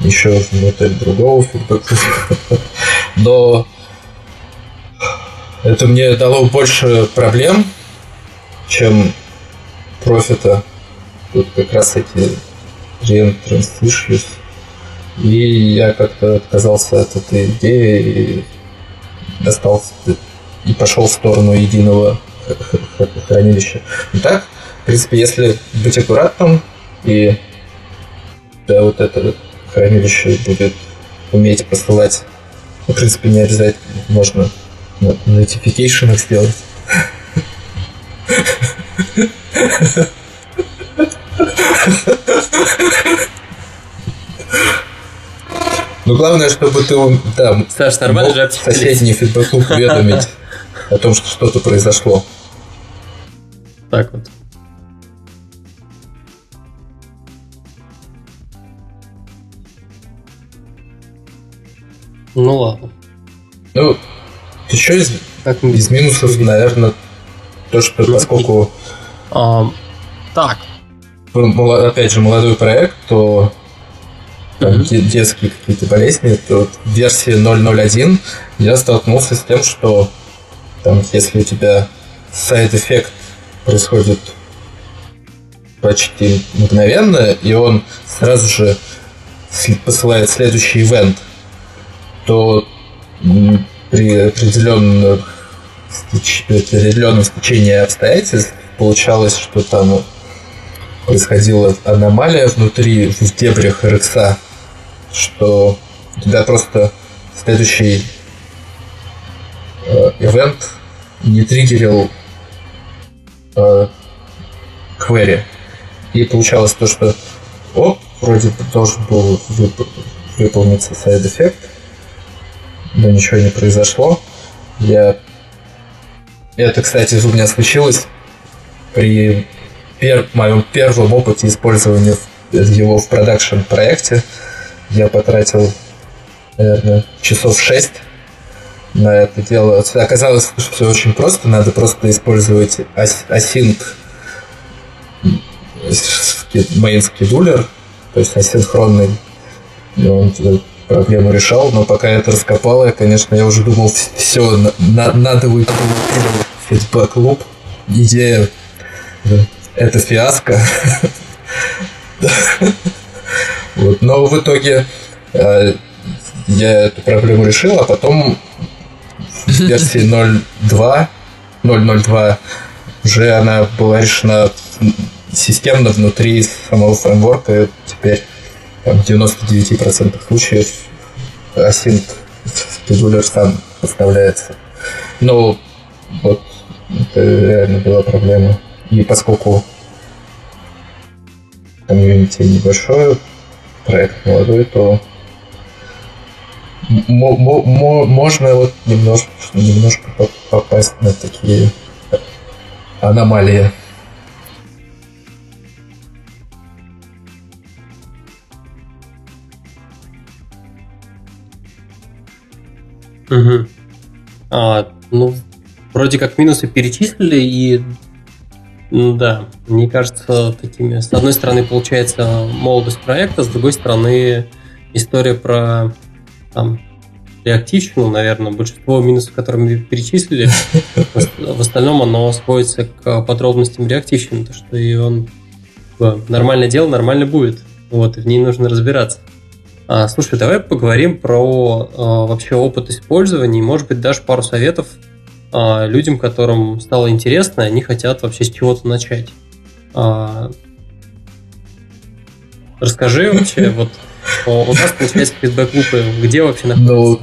еще внутрь другого фидбэк-лупа. *laughs* Но это мне дало больше проблем, чем профита. Тут как раз эти reentrances issues. И я как-то отказался от этой идеи и остался и пошел в сторону единого хранилище. Ну так, в принципе, если быть аккуратным и да, вот это хранилище будет уметь посылать, ну, в принципе, не обязательно, можно на notification сделать. Но главное, чтобы ты там Саш, нормально же соседний фидбэк уведомить о том, что что-то произошло. Так вот. Ну ладно. Ну, еще из, так, из минусов, наверное, то, что ну, поскольку... А, так. Опять же, молодой проект, то там, mm-hmm. детские какие-то болезни, то в версии 0.0.1 я столкнулся с тем, что там, если у тебя side effect происходит почти мгновенно, и он сразу же посылает следующий event, то при определенном, определенном стечении обстоятельств получалось, что там происходила аномалия внутри, в дебрях RX, что тебя просто следующий э, ивент не триггерил э, query. И получалось то, что оп, вроде должен был вып- выполниться side эффект, но ничего не произошло. Я... Это, кстати, у меня случилось при пер... моем первом опыте использования его в продакшн проекте. Я потратил, наверное, часов 6 на это дело. Оказалось, что все очень просто, надо просто использовать async main scheduler, то есть асинхронный, и он проблему решал, но пока я это раскопал, я, конечно, я уже думал, все, на, надо выкинуть фидбэк луп, идея это фиаско. *laughs* Вот, но в итоге э, я эту проблему решил, а потом версии 0.2, 0.02 уже она была решена системно внутри самого фреймворка теперь в 99% случаев async scheduler сам поставляется. Но вот это реально была проблема. И поскольку комьюнити небольшое, проект молодой, то можно вот немножко, немножко попасть на такие аномалии. Угу. А, ну, вроде как минусы перечислили, и ну, да, мне кажется, такими... С одной стороны, получается молодость проекта, с другой стороны, история про там, реактивщину, наверное, большинство минусов, которые мы перечислили, *laughs* в остальном оно сводится к подробностям реактивщины, то что и он нормальное дело, нормально будет. Вот, и в ней нужно разбираться. А, слушай, давай поговорим про а, вообще опыт использования и, может быть, даже пару советов а, людям, которым стало интересно, они хотят вообще с чего-то начать. А, расскажи вообще, вот у нас получается фидбэк-лупы, где вообще находится? Ну,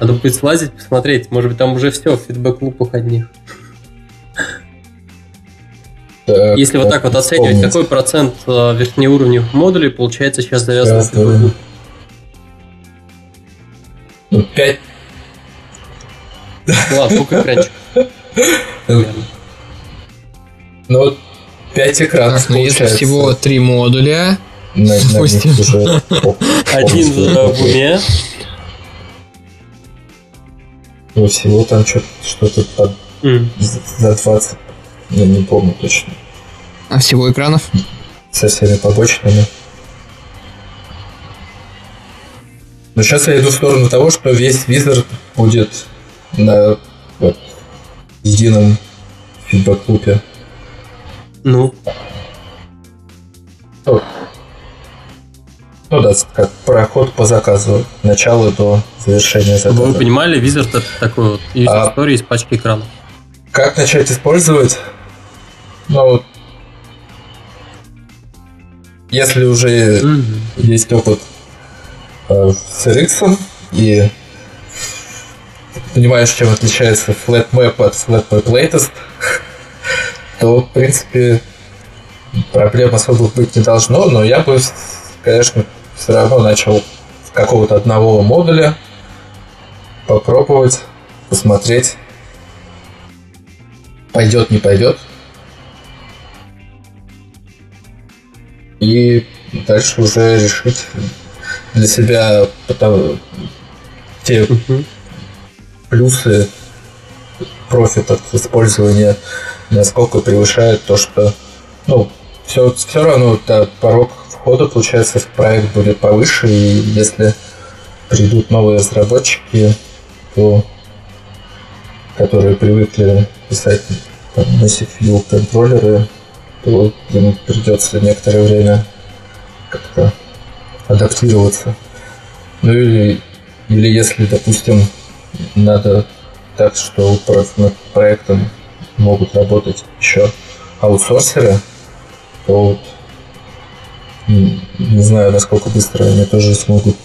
Надо будет слазить, посмотреть, может быть, там уже все в фидбэк-лупах одних. Так, Если вот так вот оценивать, вспомнить. какой процент а, верхнеуровневых модулей получается сейчас завязан в фидбэк-луп? Ну, 5 Ладно, сколько экранчиков? Ну, вот 5 экранов ну, если всего 3 модуля, на, допустим. Уже, Один в уме. Ну, всего там что-то под mm. за 20. Я не помню точно. А всего экранов? Со всеми побочными. Но сейчас я иду в сторону того, что весь визор будет на вот, едином фидбэк-лупе. Ну. Ну, ну да, как проход по заказу, начало до завершения заказа. Вы понимали, Wizard это такой вот user а, story из пачки экранов. Как начать использовать? Ну если уже mm-hmm. есть опыт э, с RX и понимаешь, чем отличается flat map от flat map latest, то, в принципе, проблем особо быть не должно, но я бы, конечно, все равно начал с какого-то одного модуля попробовать, посмотреть, пойдет, не пойдет. И дальше уже решить для себя потому, те uh-huh плюсы профит от использования насколько превышает то, что ну, все, все равно да, порог входа, получается, в проект будет повыше, и если придут новые разработчики, то которые привыкли писать там, Massive View контроллеры, то им придется некоторое время как-то адаптироваться. Ну или, или если, допустим, надо так, что над проектом могут работать еще аутсорсеры, то вот не знаю, насколько быстро они тоже смогут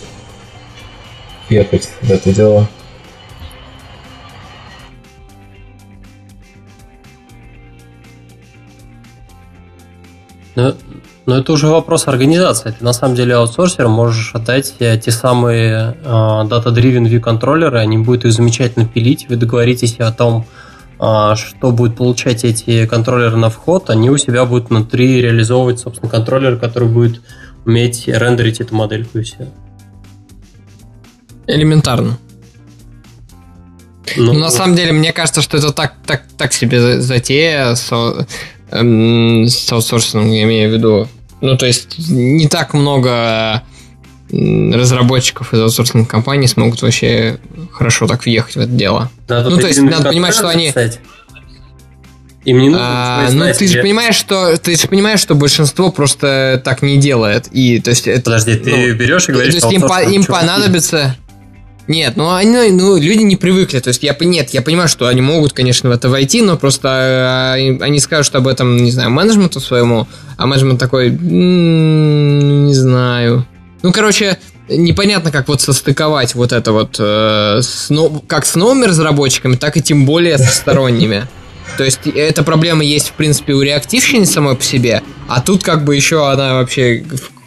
ехать в это дело. Ну, но это уже вопрос организации. Ты на самом деле аутсорсер можешь отдать те самые э, data-driven view контроллеры, они будут их замечательно пилить, вы договоритесь о том, э, что будет получать эти контроллеры на вход, они у себя будут внутри реализовывать, собственно, контроллер, который будет уметь рендерить эту модельку и все. Элементарно. Ну, ну, на самом деле, мне кажется, что это так, так, так себе затея со, эм, с аутсорсингом, я имею в виду. Ну, то есть не так много разработчиков из аутсорсинг компаний смогут вообще хорошо так въехать в это дело. Да, ну, то есть надо понимать, что они... Им не нужно а, Ну, ты же понимаешь, что ты же понимаешь, что большинство просто так не делает. И то есть это. Подожди, ты ну, берешь и говоришь, то есть им, по, им понадобится. Нет, ну они, ну люди не привыкли, то есть я нет, я понимаю, что они могут, конечно, в это войти, но просто э, они скажут об этом, не знаю, менеджменту своему, а менеджмент такой, м-м, не знаю. Ну, короче, непонятно, как вот состыковать вот это вот э, с, ну, как с новыми разработчиками, так и тем более со сторонними. То есть эта проблема есть, в принципе, у реактивщины самой по себе, а тут как бы еще она вообще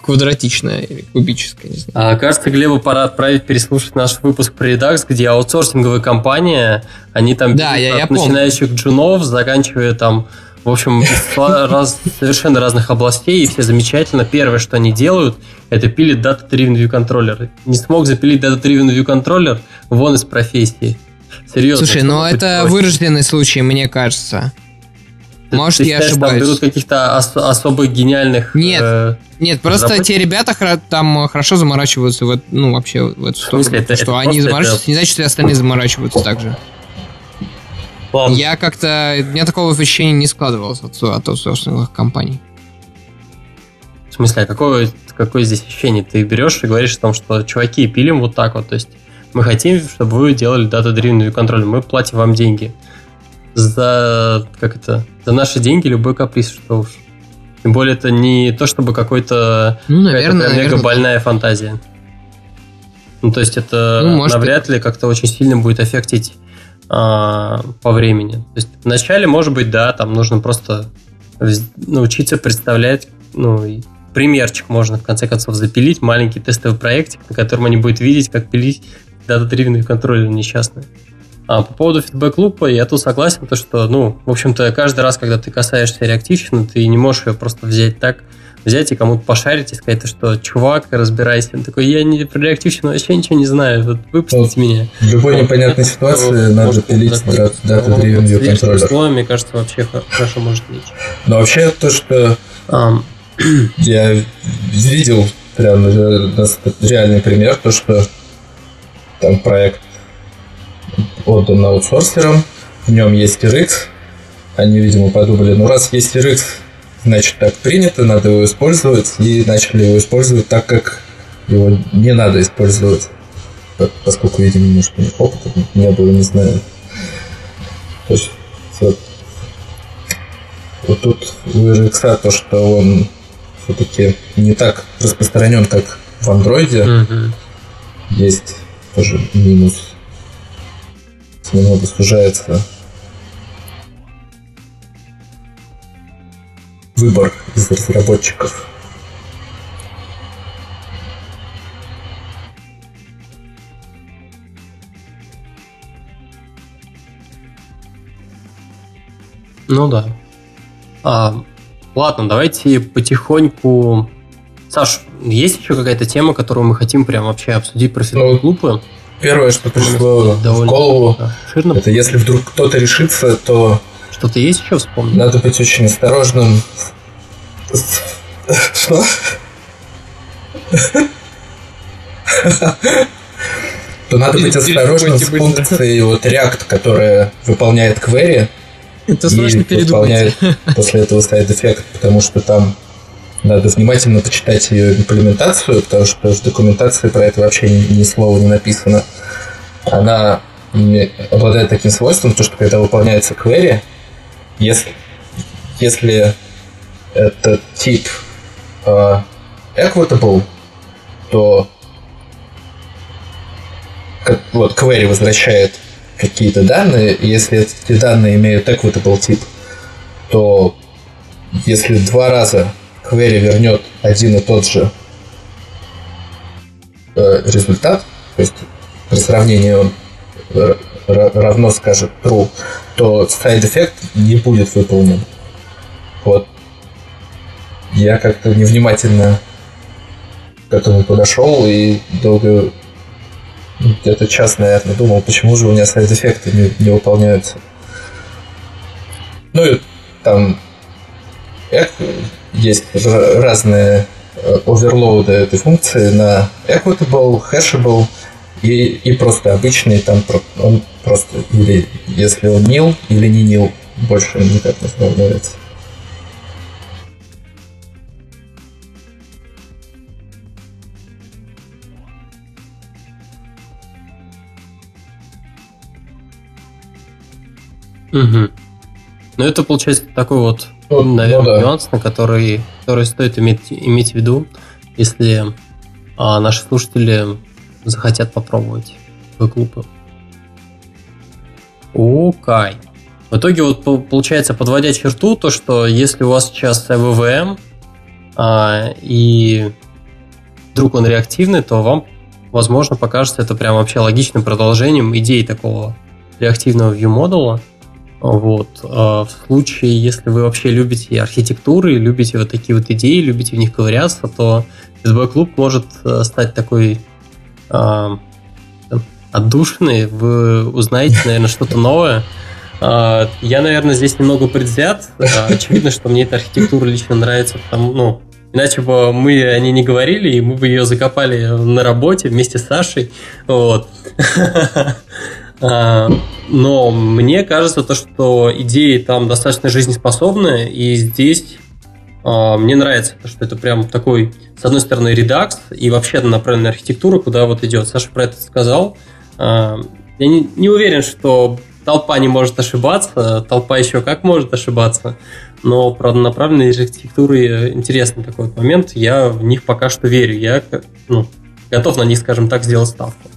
квадратичная или кубическая, не знаю. А, кажется, Глебу пора отправить переслушать наш выпуск про Redux, где аутсорсинговая компания, они там да, я, я начинающих помню. джунов, заканчивая там в общем, *laughs* раз, совершенно разных областей, и все замечательно. Первое, что они делают, это пилит Data Driven View Controller. Не смог запилить Data Driven View Controller, вон из профессии. Серьезно. Слушай, ну это проще. вырожденный случай, мне кажется. Может, ты я считаешь, ошибаюсь. Там берут каких-то ос- особых гениальных. Нет, э, нет, просто те ребята там хорошо заморачиваются в, ну, вообще в эту сторону. В смысле, это, что это они заморачиваются, это... не значит, что и остальные заморачиваются так же. Ладно. Я как-то... У меня такого ощущения не складывалось от, от аутсорсинговых компаний. В смысле, а какое, какое здесь ощущение? Ты берешь и говоришь о том, что чуваки, пилим вот так вот, то есть мы хотим, чтобы вы делали дата-дривную контроль, мы платим вам деньги. За, как это, за наши деньги любой каприз, что уж. Тем более это не то, чтобы какой-то ну, наверное, мега больная фантазия. Ну, то есть это ну, навряд ли как-то очень сильно будет аффектить по времени. То есть вначале, может быть, да, там нужно просто научиться представлять, ну, примерчик можно в конце концов запилить, маленький тестовый проектик, на котором они будут видеть, как пилить дата-дривенный контроллер несчастный. А по поводу фидбэк-лупа я тут согласен, то что, ну, в общем-то, каждый раз, когда ты касаешься реактивщины, ты не можешь ее просто взять так, взять и кому-то пошарить и сказать, что чувак, разбирайся. Он такой, я не про реактивщину вообще ничего не знаю, вот выпустите вот, меня. В любой непонятной ситуации надо пилить дата-driven view контроллер. Словом, мне кажется, вообще хорошо может быть. Но вообще то, что я видел прям реальный пример, то, что там проект отдан аутсорсерам, в нем есть RX, они, видимо, подумали, ну раз есть RX, значит так принято, надо его использовать, и начали его использовать так, как его не надо использовать, поскольку, видимо, них опыта не было, не знаю. То есть, вот, вот тут у RX то, что он все-таки не так распространен, как в андроиде, mm-hmm. есть тоже минус. Немного сужается выбор из разработчиков. Ну да. А, ладно, давайте потихоньку. Саш, есть еще какая-то тема, которую мы хотим прям вообще обсудить про фидбэк-лупы? Ну, первое, что пришло в голову, да, это если вдруг кто-то решится, то что-то есть еще вспомнить? Надо быть очень осторожным. Что? То надо быть осторожным с функцией вот React, которая выполняет query. Это срочно выполняет после этого сайд эффект, потому что там надо внимательно почитать ее имплементацию, потому что в документации про это вообще ни, ни слова не написано. Она обладает таким свойством, то, что когда выполняется query, если, если этот тип uh, equitable, то как, вот query возвращает какие-то данные, и если эти данные имеют equitable тип, то если два раза query вернет один и тот же э, результат, то есть при сравнении он равно скажет true, то side эффект не будет выполнен. Вот. Я как-то невнимательно к этому подошел и долго где-то час, наверное, думал, почему же у меня сайд-эффекты не, не выполняются. Ну и там есть разные э, оверлоуды этой функции на equitable, hashable и, и просто обычный там он Просто или если он нил, или не нил, больше никак не сравнивается. Угу. Ну, это получается такой вот, вот наверное, ну, ну да. нюанс, на который, который стоит иметь, иметь в виду, если а, наши слушатели захотят попробовать выклупы. Окей. В итоге вот получается, подводя черту, то что если у вас сейчас ВВМ а, и вдруг он реактивный, то вам, возможно, покажется это прям вообще логичным продолжением идеи такого реактивного view модула. Вот. А в случае, если вы вообще любите архитектуры, любите вот такие вот идеи, любите в них ковыряться, то SB Club может э, стать такой а, отдушиной. Вы узнаете, наверное, что-то новое. А, я, наверное, здесь немного предвзят. А, очевидно, что мне эта архитектура лично нравится, потому, ну, Иначе бы мы о ней не говорили, и мы бы ее закопали на работе вместе с Сашей. Вот. *laughs* А, но мне кажется, то, что идеи там достаточно жизнеспособные, и здесь мне нравится, что это прям такой, с одной стороны, редакс и вообще направленная архитектура, куда вот идет. Саша про это сказал. А, я не, не уверен, что толпа не может ошибаться, толпа еще как может ошибаться, но про направленные архитектуры интересный такой вот момент, я в них пока что верю, я ну, готов на них, скажем так, сделать ставку.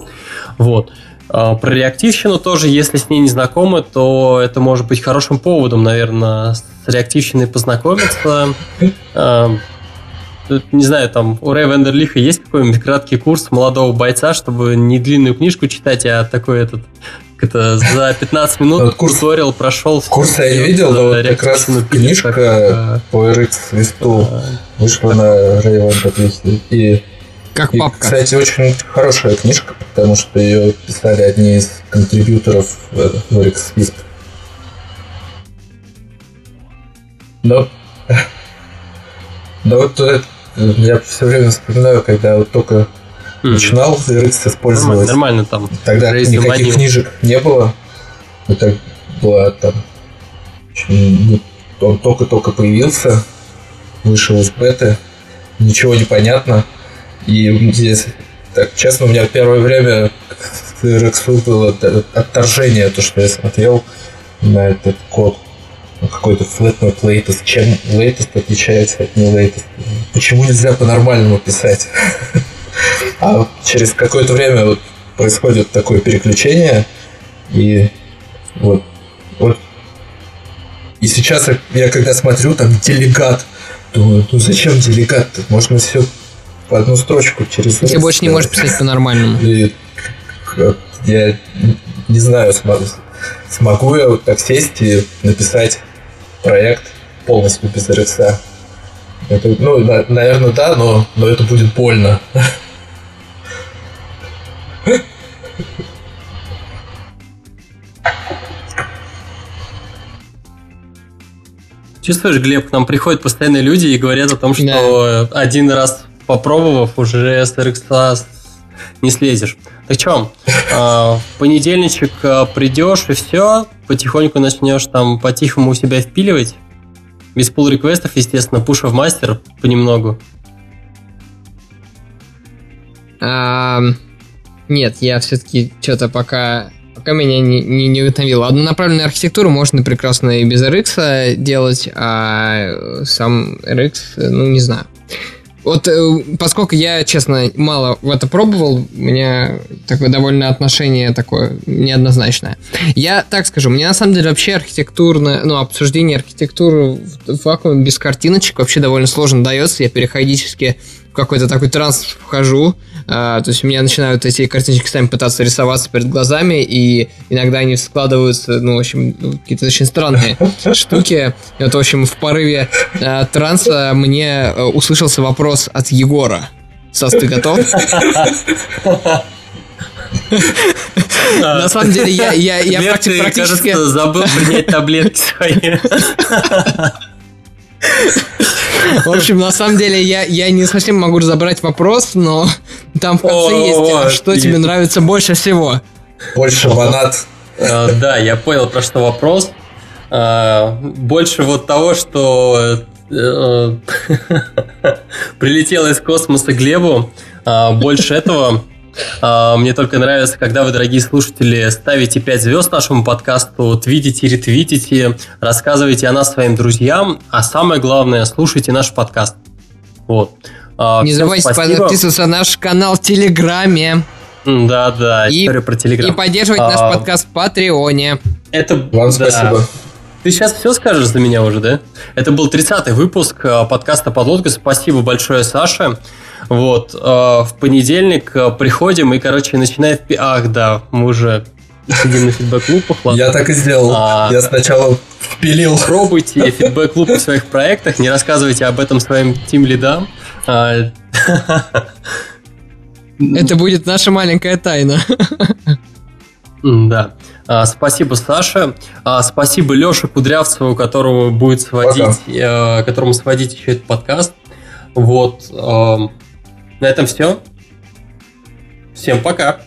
Вот. Про реактивщину тоже, если с ней не знакомы, то это может быть хорошим поводом, наверное, с реактивщиной познакомиться. А, не знаю, там у Рэя Вендерлиха есть какой-нибудь краткий курс молодого бойца, чтобы не длинную книжку читать, а такой этот это за 15 минут вот курс, туториал прошел. Курс я не видел, но вот как раз книжка по RX Свисту вышла на Рэя Вендерлихе. И как и, папка. Кстати, очень хорошая книжка, потому что ее писали одни из контрибьюторов в RX Wisp. Но, *laughs* но вот это, я все время вспоминаю, когда вот только mm. начинал RX использовать. Нормально, нормально там. Тогда Рейс никаких вводил. книжек не было. Это было там... Он только-только появился, вышел из беты, ничего не понятно. И здесь, так честно, у меня первое время к было отторжение, то, что я смотрел на этот код. Какой-то flatmap latest. Чем latest отличается от не latest? Почему нельзя по-нормальному писать? *laughs* А через какое-то время вот происходит такое переключение, и вот, вот и сейчас я когда смотрю там делегат, думаю, ну зачем делегат? Можно все по одну строчку через... Ты больше не можешь писать по-нормальному. *laughs* И, я не знаю, смогу, смогу я вот так сесть и написать проект полностью без RX. Это, ну, на, наверное, да, но, но это будет больно. Чувствуешь, Глеб, к нам приходят постоянные люди и говорят о том, что да. один раз попробовав, уже с RX не слезешь. Так что, а, в понедельничек а, придешь и все, потихоньку начнешь там по-тихому у себя впиливать. Без пул реквестов, естественно, пуша в мастер понемногу. А, нет, я все-таки что-то пока пока меня не, не, не вдохновило. Однонаправленную архитектуру можно прекрасно и без RX делать, а сам RX, ну, не знаю. Вот э, поскольку я, честно, мало в это пробовал, у меня такое довольно отношение такое неоднозначное. Я так скажу, мне на самом деле вообще архитектурное, ну, обсуждение архитектуры в вакууме без картиночек вообще довольно сложно дается. Я периодически в какой-то такой транс вхожу, а, то есть у меня начинают эти картиночки сами пытаться рисоваться перед глазами, и иногда они складываются, ну, в общем, ну, какие-то очень странные *laughs* штуки. И вот, в общем, в порыве а, транса мне а, услышался вопрос от Егора. Сас, ты готов? *laughs* На самом деле, я, я, я практически... забыл принять таблетки свои. В общем, на самом деле, я, я не совсем могу разобрать вопрос, но там в конце О, есть, а что тебе нравится больше всего. Больше банат. А, да, я понял, про что вопрос. А, больше вот того, что э, *laughs* прилетело из космоса Глебу. Больше этого мне только нравится, когда вы, дорогие слушатели, ставите 5 звезд нашему подкасту, твитите, ретвитите, рассказывайте о нас своим друзьям, а самое главное, слушайте наш подкаст. Вот. А, Не забывайте подписываться на наш канал в Телеграме. Да, да, история про Телеграм. И поддерживать а, наш подкаст в Патреоне. Это Вам да. спасибо. Ты сейчас все скажешь за меня уже, да? Это был 30-й выпуск а, подкаста «Подлодка». Спасибо большое, Саша. Вот, в понедельник приходим и, короче, начинаем... Ах, да, мы уже сидим на фидбэк-лупах. Я так и сделал. А, Я сначала впилил. Пробуйте фидбэк-луп в своих проектах, не рассказывайте об этом своим тим-лидам. А, Это будет наша маленькая тайна. Да. А, спасибо, Саша. А, спасибо Леше Кудрявцеву, которому будет сводить, а, которому сводить еще этот подкаст. Вот. На этом все. Всем пока.